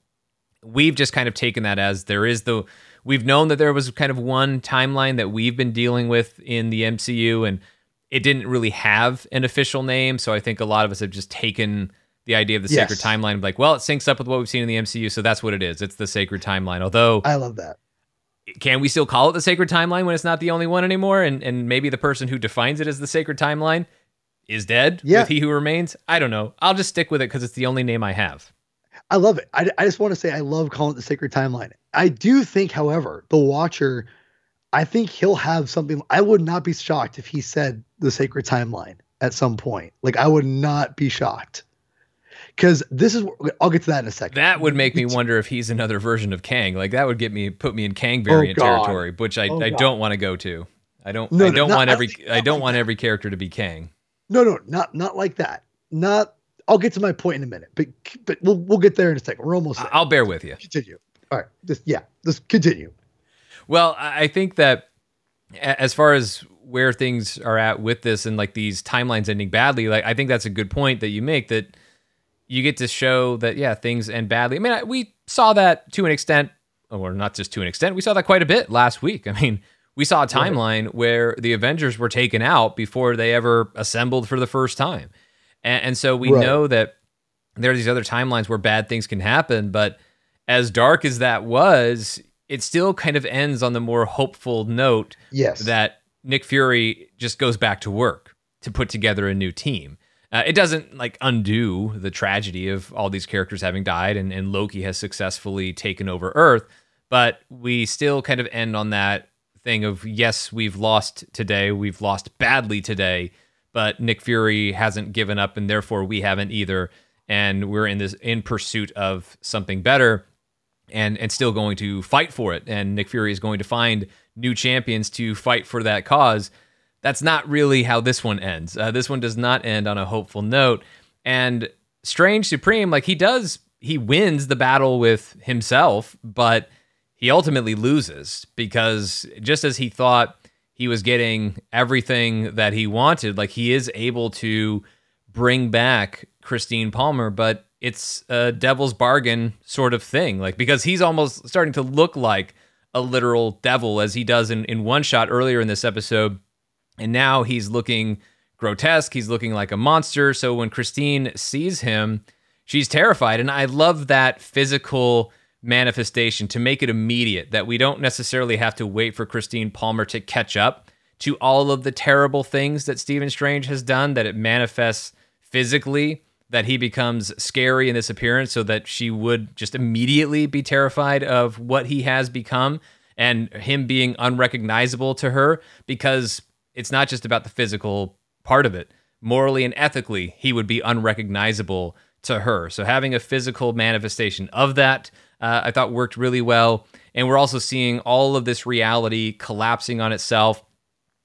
we've just kind of taken that as there is the we've known that there was kind of one timeline that we've been dealing with in the MCU, and it didn't really have an official name. So I think a lot of us have just taken the idea of the yes. sacred timeline, like, well, it syncs up with what we've seen in the MCU, so that's what it is. It's the sacred timeline. Although I love that. Can we still call it the sacred timeline when it's not the only one anymore? And and maybe the person who defines it as the sacred timeline is dead yeah. with He Who Remains? I don't know. I'll just stick with it because it's the only name I have. I love it. I, I just want to say I love calling it the sacred timeline. I do think, however, the watcher, I think he'll have something. I would not be shocked if he said the sacred timeline at some point. Like I would not be shocked. Because this is, I'll get to that in a second. That would make me wonder if he's another version of Kang. Like that would get me, put me in Kang oh, variant oh territory, which I, oh I don't want to go to. I don't, no, I don't no, want every, I don't want every character to be Kang. No, no, not, not like that. Not I'll get to my point in a minute, but but we'll we'll get there in a second. We're almost. There. I'll bear with you. Continue. All right. Just yeah. Just continue. Well, I think that as far as where things are at with this and like these timelines ending badly, like I think that's a good point that you make that you get to show that yeah things end badly. I mean, we saw that to an extent, or not just to an extent. We saw that quite a bit last week. I mean. We saw a timeline right. where the Avengers were taken out before they ever assembled for the first time. And, and so we right. know that there are these other timelines where bad things can happen. But as dark as that was, it still kind of ends on the more hopeful note yes. that Nick Fury just goes back to work to put together a new team. Uh, it doesn't like undo the tragedy of all these characters having died and, and Loki has successfully taken over Earth, but we still kind of end on that thing of yes, we've lost today, we've lost badly today, but Nick Fury hasn't given up, and therefore we haven't either. And we're in this in pursuit of something better, and and still going to fight for it. And Nick Fury is going to find new champions to fight for that cause. That's not really how this one ends. Uh, this one does not end on a hopeful note. And Strange Supreme, like he does, he wins the battle with himself, but he ultimately loses because just as he thought he was getting everything that he wanted. Like he is able to bring back Christine Palmer, but it's a devil's bargain sort of thing. Like because he's almost starting to look like a literal devil as he does in, in one shot earlier in this episode. And now he's looking grotesque. He's looking like a monster. So when Christine sees him, she's terrified. And I love that physical manifestation to make it immediate, that we don't necessarily have to wait for Christine Palmer to catch up to all of the terrible things that Stephen Strange has done, that it manifests physically that he becomes scary in this appearance so that she would just immediately be terrified of what he has become and him being unrecognizable to her because it's not just about the physical part of it. Morally and ethically, he would be unrecognizable to her. So having a physical manifestation of that, uh, I thought worked really well. And we're also seeing all of this reality collapsing on itself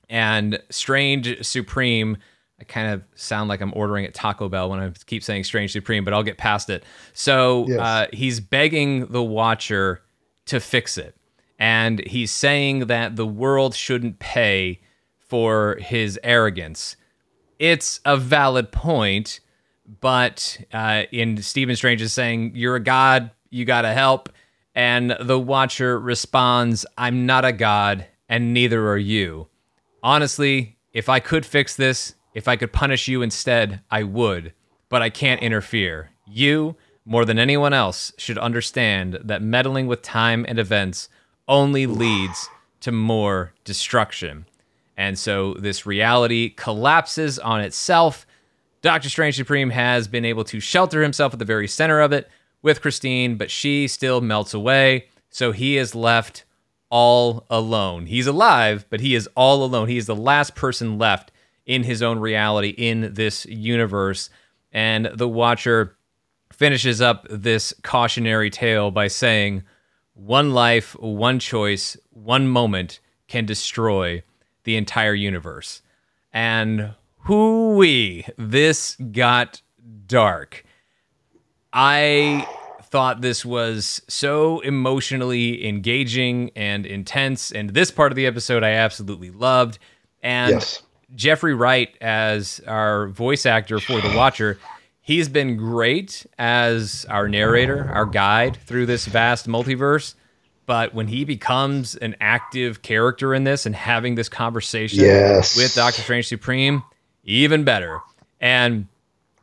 and Strange Supreme I kind of sound like I'm ordering at Taco Bell when I keep saying Strange Supreme, but I'll get past it. So yes. uh, he's begging the Watcher to fix it. And he's saying that the world shouldn't pay for his arrogance. It's a valid point, but uh, in Stephen Strange is saying, You're a god, you gotta help. And the Watcher responds, I'm not a god, and neither are you. Honestly, if I could fix this, if I could punish you instead, I would, but I can't interfere. You, more than anyone else, should understand that meddling with time and events only leads to more destruction. And so this reality collapses on itself. Doctor Strange Supreme has been able to shelter himself at the very center of it with Christine, but she still melts away. So he is left all alone. He's alive, but he is all alone. He is the last person left in his own reality in this universe. And the Watcher finishes up this cautionary tale by saying, One life, one choice, one moment can destroy the entire universe. And hooey, this got dark. I thought this was so emotionally engaging and intense. And this part of the episode I absolutely loved. And yes. Jeffrey Wright as our voice actor for The Watcher, he's been great as our narrator, our guide through this vast multiverse. But when he becomes an active character in this and having this conversation yes. with Doctor Strange Supreme, even better. And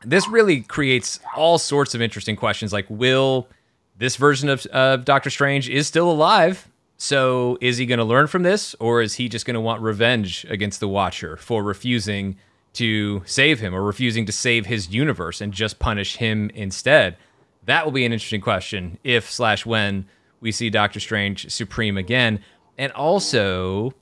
this really creates all sorts of interesting questions like will this version of, of Doctor Strange is still alive so is he going to learn from this, or is he just going to want revenge against the Watcher for refusing to save him or refusing to save his universe and just punish him instead? That will be an interesting question if slash when we see Doctor Strange Supreme again. And also,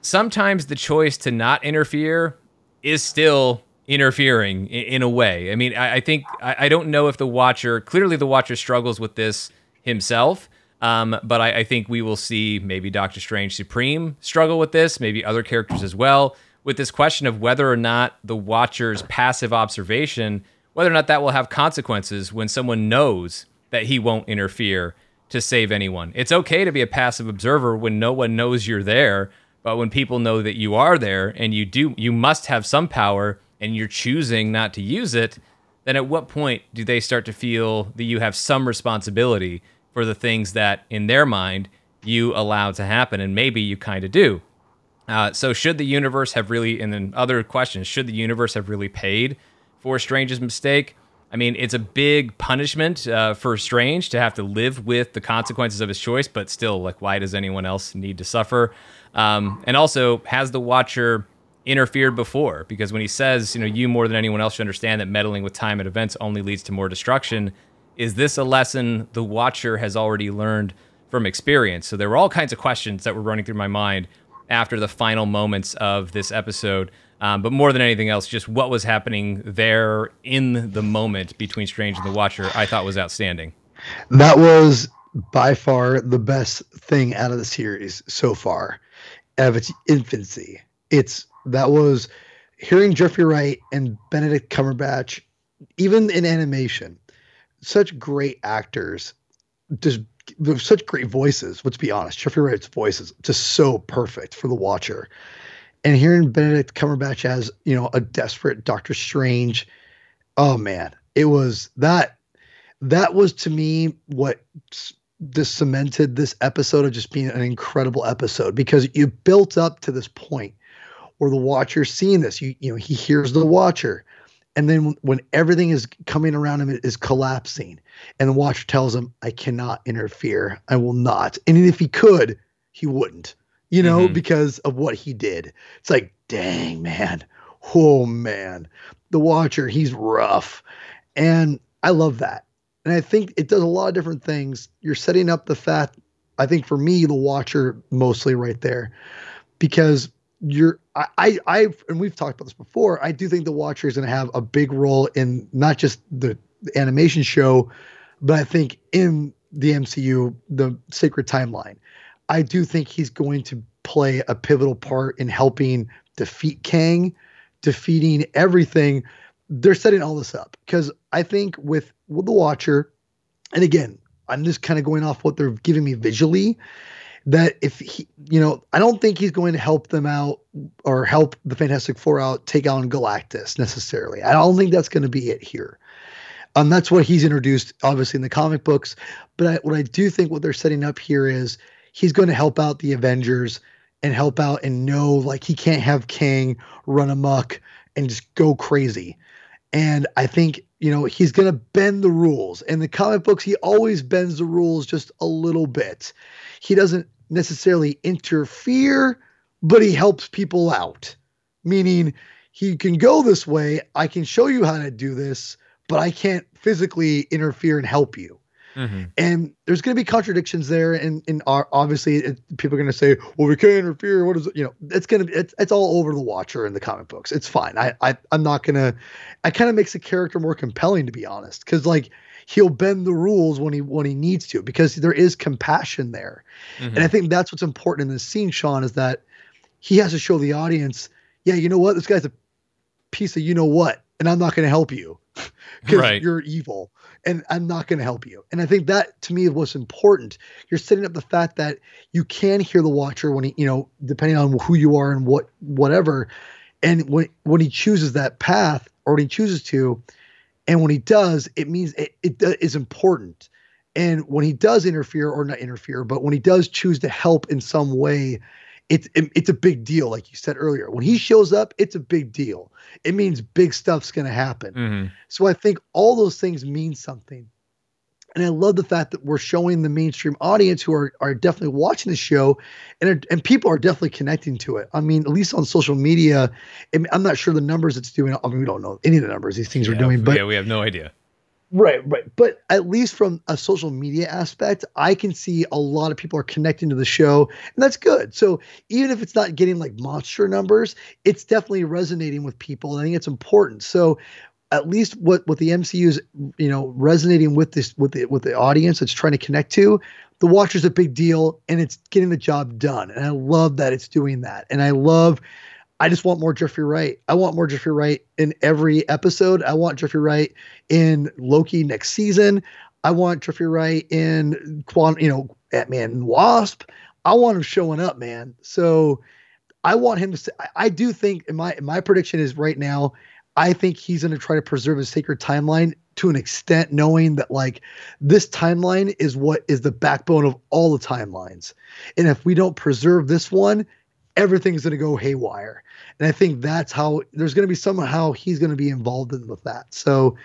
sometimes the choice to not interfere is still interfering in, in a way. I mean, I, I think I, I don't know if the Watcher clearly the Watcher struggles with this himself um, but I, I, think we will see maybe Doctor Strange Supreme struggle with this, maybe other characters as well, with this question of whether or not the Watcher's passive observation, whether or not that will have consequences when someone knows that he won't interfere to save anyone. It's okay to be a passive observer when no one knows you're there, but when people know that you are there and you do, you must have some power and you're choosing not to use it. Then at what point do they start to feel that you have some responsibility? for the things that in their mind you allow to happen and maybe you kind of do uh, so should the universe have really and then other questions should the universe have really paid for strange's mistake i mean it's a big punishment uh, for strange to have to live with the consequences of his choice but still like why does anyone else need to suffer um, and also has the watcher interfered before because when he says you know you more than anyone else should understand that meddling with time and events only leads to more destruction is this a lesson the watcher has already learned from experience? So there were all kinds of questions that were running through my mind after the final moments of this episode. Um, but more than anything else, just what was happening there in the moment between Strange and the Watcher, I thought was outstanding. That was by far the best thing out of the series so far, of its infancy. It's that was hearing Jeffrey Wright and Benedict Cumberbatch, even in animation, such great actors just such great voices. Let's be honest, Jeffrey Wright's voice is just so perfect for the watcher. And hearing Benedict Cumberbatch as you know a desperate Doctor Strange, oh man, it was that. That was to me what this cemented this episode of just being an incredible episode because you built up to this point where the watcher's seeing this. You you know he hears the watcher and then when everything is coming around him is collapsing, and the watcher tells him, I cannot interfere. I will not. And if he could, he wouldn't, you know, mm-hmm. because of what he did. It's like, dang, man. Oh, man. The watcher, he's rough. And I love that. And I think it does a lot of different things. You're setting up the fact, I think for me, the watcher mostly right there, because you're I, I I and we've talked about this before. I do think the Watcher is going to have a big role in not just the, the animation show, but I think in the MCU, the sacred timeline. I do think he's going to play a pivotal part in helping defeat Kang, defeating everything. They're setting all this up because I think with with the Watcher, and again, I'm just kind of going off what they're giving me visually that if he, you know, I don't think he's going to help them out or help the Fantastic Four out take on Galactus necessarily. I don't think that's going to be it here. Um, that's what he's introduced, obviously, in the comic books. But I, what I do think what they're setting up here is he's going to help out the Avengers and help out and know like he can't have Kang run amok and just go crazy. And I think, you know, he's going to bend the rules. In the comic books, he always bends the rules just a little bit. He doesn't necessarily interfere, but he helps people out. Meaning he can go this way, I can show you how to do this, but I can't physically interfere and help you. Mm-hmm. And there's going to be contradictions there, and and obviously it, people are going to say, "Well, we can't interfere." What is it? You know, it's going to it's, it's all over the Watcher in the comic books. It's fine. I, I I'm not gonna. I kind of makes the character more compelling, to be honest, because like he'll bend the rules when he when he needs to because there is compassion there. Mm-hmm. And I think that's what's important in this scene, Sean, is that he has to show the audience, yeah, you know what, this guy's a piece of you know what, and I'm not going to help you *laughs* because right. you're evil, and I'm not going to help you. And I think that to me was important. You're setting up the fact that you can hear the watcher when he, you know, depending on who you are and what whatever, and when when he chooses that path or when he chooses to, and when he does, it means it, it is important. And when he does interfere or not interfere, but when he does choose to help in some way, it's it, it's a big deal. Like you said earlier, when he shows up, it's a big deal. It means big stuff's going to happen. Mm-hmm. So I think all those things mean something. And I love the fact that we're showing the mainstream audience who are, are definitely watching the show and, are, and people are definitely connecting to it. I mean, at least on social media, I'm not sure the numbers it's doing. I mean, we don't know any of the numbers these things yeah, are doing, but yeah, we have no idea. Right, right. But at least from a social media aspect, I can see a lot of people are connecting to the show, and that's good. So even if it's not getting like monster numbers, it's definitely resonating with people. I think it's important. So at least what what the MCU is you know resonating with this with the with the audience it's trying to connect to the watcher's a big deal and it's getting the job done and i love that it's doing that and i love i just want more jeffrey wright. I want more jeffrey wright in every episode. I want jeffrey wright in loki next season. I want jeffrey wright in quant you know ant-man and wasp. I want him showing up man. So i want him to say, i do think in my my prediction is right now I think he's going to try to preserve his sacred timeline to an extent, knowing that like this timeline is what is the backbone of all the timelines. And if we don't preserve this one, everything's going to go haywire. And I think that's how there's going to be somehow he's going to be involved in with that. So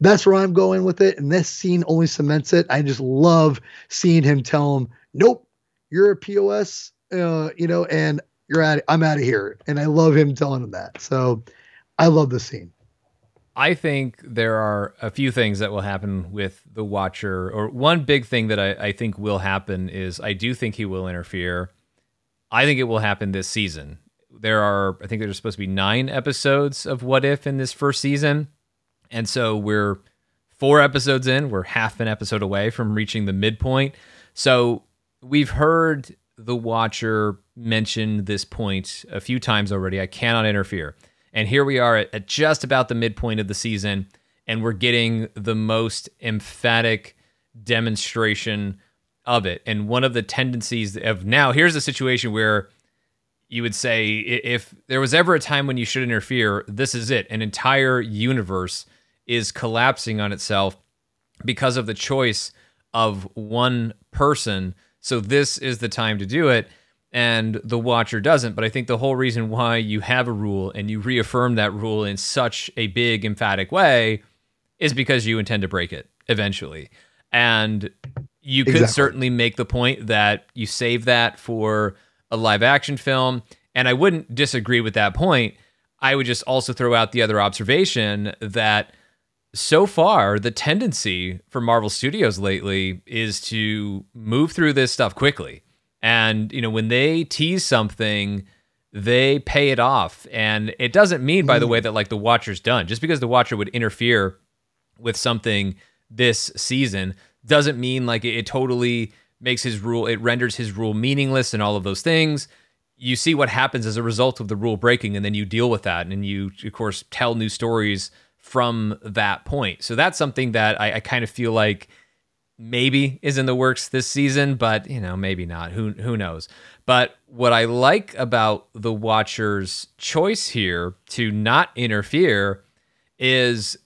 that's where I'm going with it. And this scene only cements it. I just love seeing him tell him, nope, you're a POS, uh, you know, and you're at, I'm out of here. And I love him telling him that. So, I love the scene. I think there are a few things that will happen with the Watcher, or one big thing that I, I, think will happen is I do think he will interfere. I think it will happen this season. There are, I think there's supposed to be nine episodes of What If in this first season. And so we're four episodes in, we're half an episode away from reaching the midpoint. So we've heard the Watcher mention this point a few times already. I cannot interfere. And here we are at, at just about the midpoint of the season, and we're getting the most emphatic demonstration of it. And one of the tendencies of now, here's a situation where you would say if there was ever a time when you should interfere, this is it. An entire universe is collapsing on itself because of the choice of one person. So this is the time to do it. And the watcher doesn't. But I think the whole reason why you have a rule and you reaffirm that rule in such a big, emphatic way is because you intend to break it eventually. And you could exactly. certainly make the point that you save that for a live action film. And I wouldn't disagree with that point. I would just also throw out the other observation that so far the tendency for Marvel Studios lately is to move through this stuff quickly. And you know, when they tease something, they pay it off. And it doesn't mean by the way mm. that like the Watcher's done. Just because the Watcher would interfere with something this season doesn't mean like it, it totally makes his rule it renders his rule meaningless and all of those things. You see what happens as a result of the rule breaking and then you deal with that and you of course tell new stories from that point. So that's something that i, I kind of feel like maybe is in the works this season but you know maybe not. Who who knows? But what i like about the watcher's choice here to not interfere is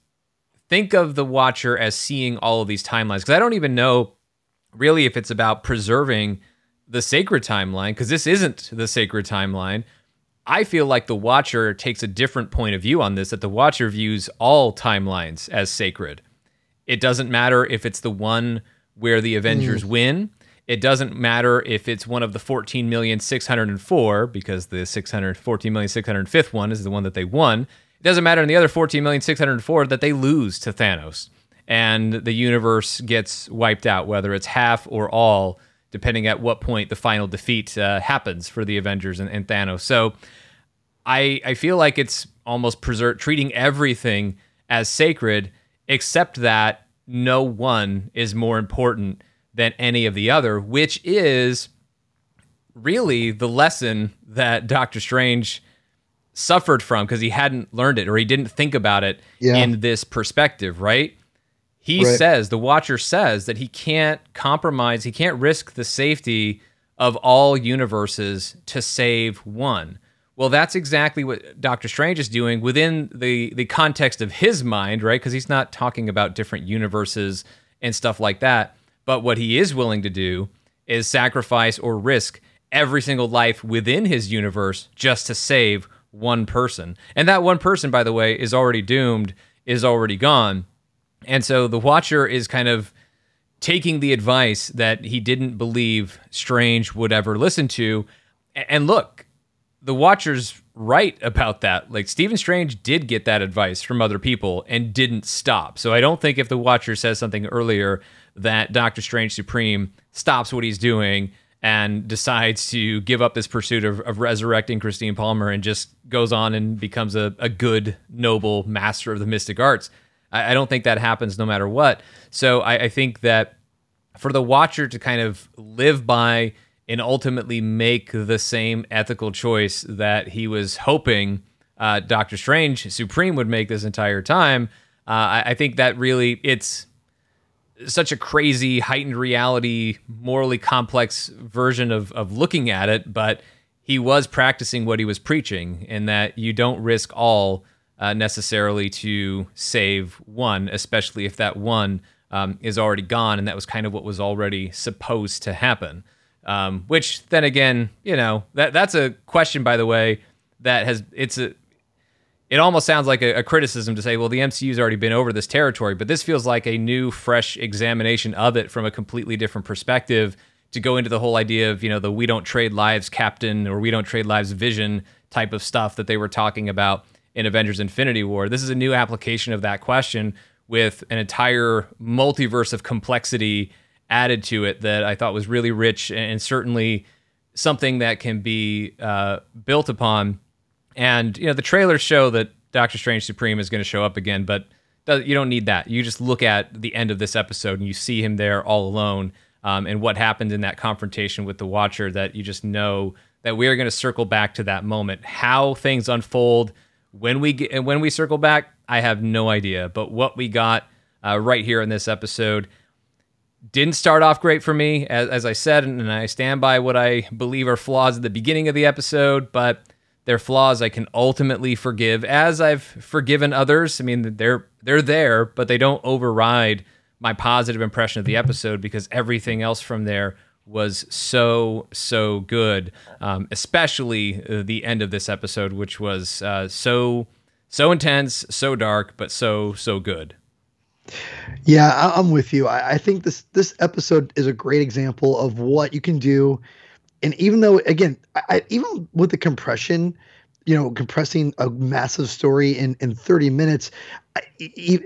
think of the watcher as seeing all of these timelines because i don't even know really if it's about preserving the sacred timeline because this isn't the sacred timeline. I feel like the watcher takes a different point of view on this that the watcher views all timelines as sacred. It doesn't matter if it's the one where the avengers mm. win. It doesn't matter if it's one of the 14,604 because the 614,605th one is the one that they won it doesn't matter in the other 14,604 that they lose to Thanos and the universe gets wiped out, whether it's half or all, depending at what point the final defeat uh, happens for the Avengers and, and, Thanos. So I, I feel like it's almost preserve, treating everything as sacred, except that no one is more important than any of the other, which is really the lesson that Doctor Strange suffered from because he hadn't learned it or he didn't think about it yeah. in this perspective, right? He right. says, the watcher says that he can't compromise, he can't risk the safety of all universes to save one. Well, that's exactly what Doctor Strange is doing within the the context of his mind, right? Because he's not talking about different universes and stuff like that. But what he is willing to do is sacrifice or risk every single life within his universe just to save one person. And that one person, by the way, is already doomed, is already gone. And so the Watcher is kind of taking the advice that he didn't believe Strange would ever listen to. And look, the Watcher's right about that. Like Stephen Strange did get that advice from other people and didn't stop. So I don't think if the Watcher says something earlier that Doctor Strange Supreme stops what he's doing and decides to give up this pursuit of, of resurrecting Christine Palmer and just goes on and becomes a, a good, noble master of the mystic arts. I, I don't think that happens no matter what. So I, I think that for the watcher to kind of live by and ultimately make the same ethical choice that he was hoping uh, Doctor Strange Supreme would make this entire time. Uh, I, I, think that really it's such a crazy heightened reality morally complex version of of looking at it but he was practicing what he was preaching in that you don't risk all uh, necessarily to save one especially if that one um, is already gone and that was kind of what was already supposed to happen. Um, which then again you know that that's a question by the way that has it's a it almost sounds like a, a, criticism to say, well, the MCU's already been over this territory, but this feels like a new, fresh examination of it from a completely different perspective to go into the whole idea of, you know, the we don't trade lives captain or we don't trade lives vision type of stuff that they were talking about in Avengers Infinity War. This is a new application of that question with an entire multiverse of complexity added to it that I thought was really rich and certainly something that can be uh, built upon and you know the trailers show that Doctor Strange Supreme is going to show up again, but you don't need that. You just look at the end of this episode and you see him there all alone, um, and what happened in that confrontation with the Watcher. That you just know that we are going to circle back to that moment. How things unfold when we get and when we circle back, I have no idea. But what we got uh, right here in this episode, didn't start off great for me, as, as I said, and I stand by what I believe are flaws at the beginning of the episode, but they're flaws I can ultimately forgive, as I've forgiven others. I mean, they're they're there, but they don't override my positive impression of the episode because everything else from there was so so good, um, especially uh, the end of this episode, which was uh, so so intense, so dark, but so so good. Yeah, I, am with you. I, think this this episode is a great example of what you can do, and even though again, I, even with the compression, you know, compressing a massive story in in 30 minutes,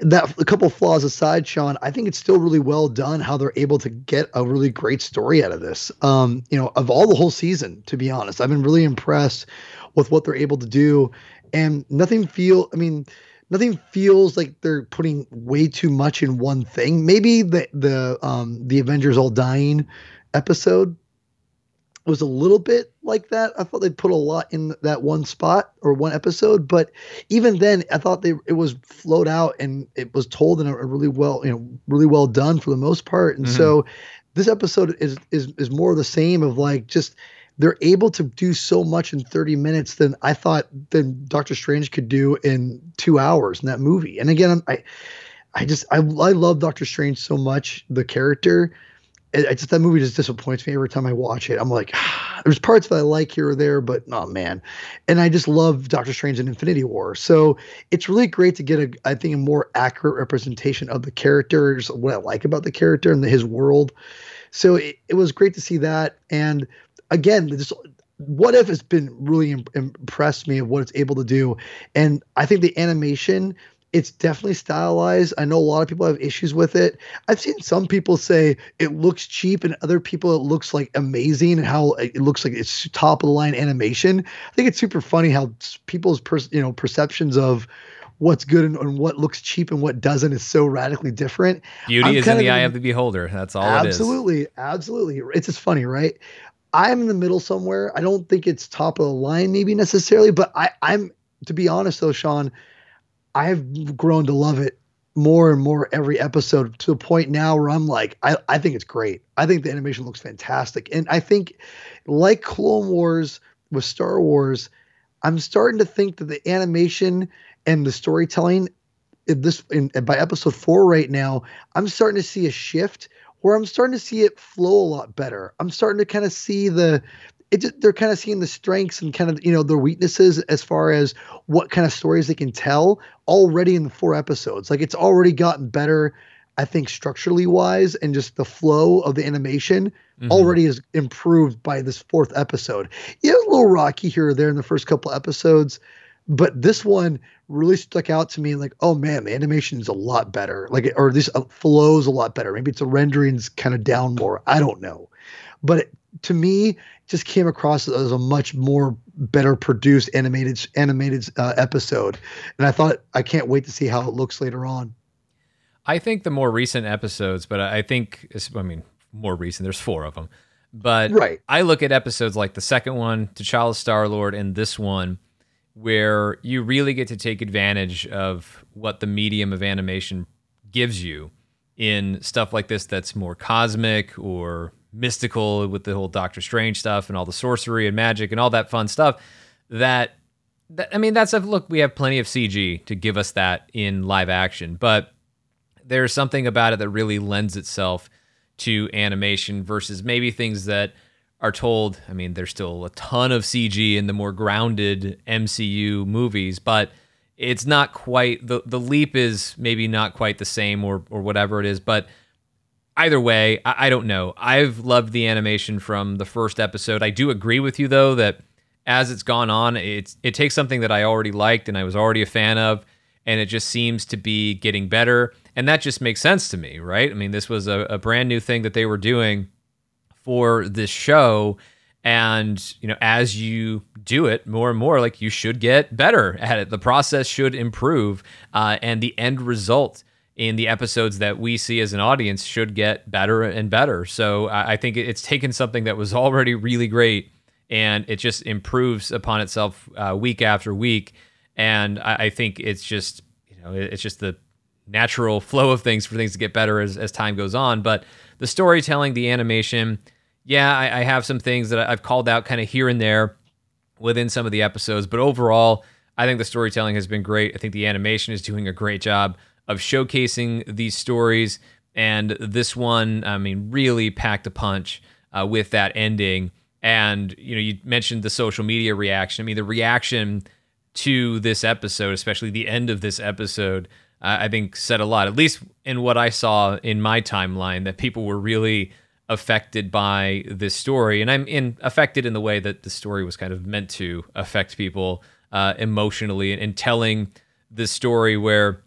that a couple flaws aside, Sean, I think it's still really well done how they're able to get a really great story out of this. Um, you know, of all the whole season, to be honest, I've been really impressed with what they're able to do, and nothing feel. I mean, nothing feels like they're putting way too much in one thing. Maybe the the um the Avengers all dying episode was a little bit like that. I thought they put a lot in that one spot or one episode, but even then, I thought they it was flowed out and it was told in a, really well, you know, really well done for the most part. And mm-hmm. so, this episode is is is more of the same of like just they're able to do so much in 30 minutes than I thought than Doctor Strange could do in two hours in that movie. And again, I I just I I love Doctor Strange so much, the character it, it, just that movie just disappoints me every time I watch it. I'm like, ah, *sighs* there's parts that I like here or there, but oh man. And I just love Doctor Strange and Infinity War. So it's really great to get a, I think, a more accurate representation of the characters, what I like about the character and the, his world. So it, it was great to see that. And again, just what if has been really impressed me of what it's able to do. And I think the animation it's definitely stylized. I know a lot of people have issues with it. I've seen some people say it looks cheap, and other people it looks like amazing and how it looks like it's top of the line animation. I think it's super funny how people's per, you know perceptions of what's good and, and, what looks cheap and what doesn't is so radically different. Beauty I'm is in the eye of the beholder. That's all absolutely, Absolutely. It's just funny, right? I'm in the middle somewhere. I don't think it's top of the line, maybe necessarily, but I, I'm to be honest though, Sean, I've grown to love it more and more every episode to the point now where I'm like, I, I think it's great. I think the animation looks fantastic. And I think, like Clone Wars with Star Wars, I'm starting to think that the animation and the storytelling in this in, by episode four right now, I'm starting to see a shift where I'm starting to see it flow a lot better. I'm starting to kind of see the it, they're kind of seeing the strengths and kind of you know their weaknesses as far as what kind of stories they can tell already in the four episodes. Like it's already gotten better i think structurally wise and just the flow of the animation mm-hmm. already is improved by this fourth episode. It was a little rocky here or there in the first couple episodes but this one really stuck out to me like oh man the animation is a lot better. Like or this uh, flows a lot better. Maybe it's the renderings kind of down more. I don't know. But it, to me just came across as a much more better produced animated animated uh, episode. And i thought i can't wait to see how it looks later on. I think the more recent episodes but i think i mean more recent there's four of them but right. i look at episodes like the second one t'challa star lord and this one where you really get to take advantage of what the medium of animation gives you in stuff like this that's more cosmic or mystical with the whole Doctor Strange stuff and all the sorcery and magic and all that fun stuff. That, that I mean, that's a look. We have plenty of CG to give us that in live action, but there's something about it that really lends itself to animation versus maybe things that are told. I mean, there's still a ton of CG in the more grounded MCU movies, but it's not quite the the leap is maybe not quite the same or or whatever it is, but either way, I, I don't know. I've loved the animation from the first episode. I do agree with you though that as it's gone on, it's it takes something that I already liked and I was already a fan of, and it just seems to be getting better. And that just makes sense to me, right? I mean, this was a, a brand new thing that they were doing for this show. And, you know, as you do it more and more, like you should get better at it. The process should improve. Uh, and the end result in the episodes that we see as an audience should get better and better. So I think it's taken something that was *laughs* already really great and it just improves upon itself uh, week after week. And I, think it's just you know it's just the natural *laughs* flow of things for things to get better as, as time goes on. But the storytelling, the animation, yeah, I, I have some things that I've called out kind of here and there within some of the episodes. But overall, I think the storytelling has been great. I think the animation is doing a great job of showcasing these stories. And this one, I mean, really packed a punch uh, with that ending. And, you know, you mentioned the social media reaction. I mean, the reaction to this episode, especially the end of this episode, uh, I think said a lot, at least in what I saw in my timeline, that people were really affected by this story. And I'm in affected in the way that the story was kind of meant to affect people uh, emotionally and, and telling the story where,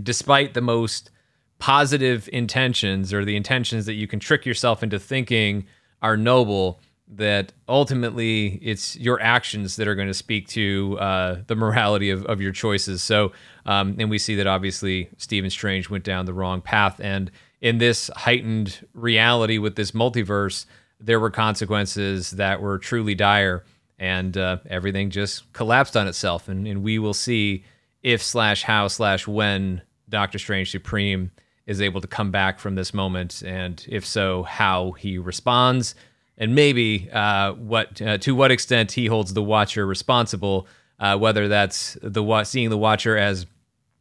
despite the most positive intentions or the intentions that you can trick yourself into thinking are noble, that ultimately it's your actions that are going to speak to uh, the morality of, of your choices. So, um, and we see that obviously Stephen Strange went down the wrong path. And in this heightened reality with this multiverse, there were consequences that were truly dire. And uh, everything just collapsed on itself. And, and we will see if slash how slash when Doctor Strange Supreme is able to come back from this moment. And if so, how he responds and maybe uh, what uh, to what extent he holds the Watcher responsible, uh, whether that's the seeing the Watcher as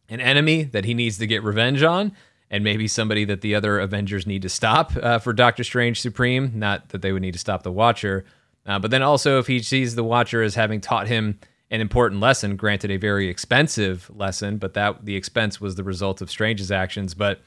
an enemy that he needs to get revenge on, and maybe somebody that the other Avengers need to stop uh, for Doctor Strange Supreme. Not that they would need to stop the Watcher, uh, but then also if he sees the Watcher as having taught him an important lesson, granted a very expensive lesson, but that the expense was the result of Strange's actions. But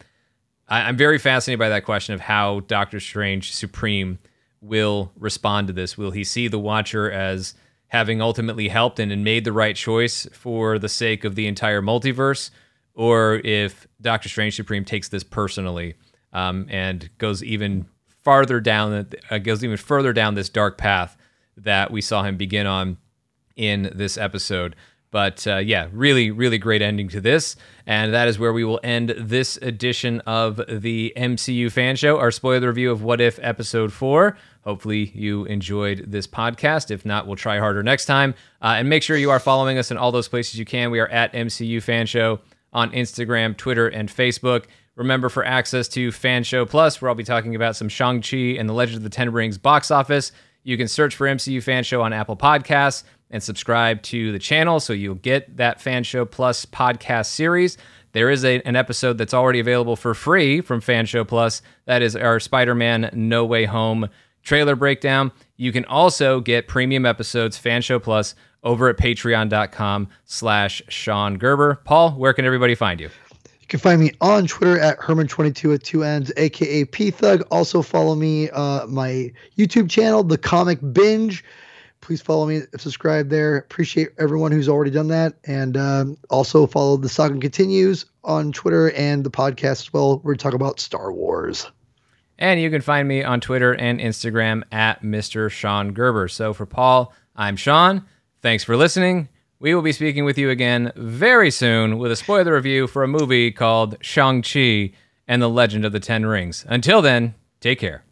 I, I'm very fascinated by that question of how Doctor Strange Supreme will respond to this. Will he see the Watcher as having ultimately helped and, and made the right choice for the sake of the entire multiverse? Or if Doctor Strange Supreme takes this personally um, and goes even farther down, uh, goes even further down this dark path that we saw him begin on in this episode. But uh, yeah, really, really great ending to this. And that is where we will end this edition of the MCU Fan Show, our spoiler review of What If Episode 4. Hopefully, you enjoyed this podcast. If not, we'll try harder next time. Uh, and make sure you are following us in all those places you can. We are at MCU Fan Show on Instagram, Twitter, and Facebook. Remember, for access to Fan Show Plus, where I'll be talking about some Shang-Chi and the Legend of the Ten Rings box office, you can search for MCU Fan Show on Apple Podcasts and subscribe to the channel so you'll get that Fan Show Plus podcast series. There is a, an episode that's already available for free from Fan Show Plus. That is our Spider Man No Way Home trailer breakdown. You can also get premium episodes, Fan Show Plus, over at patreon.com slash Sean Gerber. Paul, where can everybody find you? You can find me on Twitter at Hermann22 with two N's, aka P Thug. Also follow me, uh, my YouTube channel, The Comic Binge please follow me, subscribe there. Appreciate everyone who's already done that. And um, also follow The Saga Continues on Twitter and the podcast as well. We're talking about Star Wars. And you can find me on Twitter and Instagram at Mr. Sean Gerber. So for Paul, I'm Sean. Thanks for listening. We will be speaking with you again very soon with a spoiler review for a movie called Shang-Chi and the Legend of the Ten Rings. Until then, take care.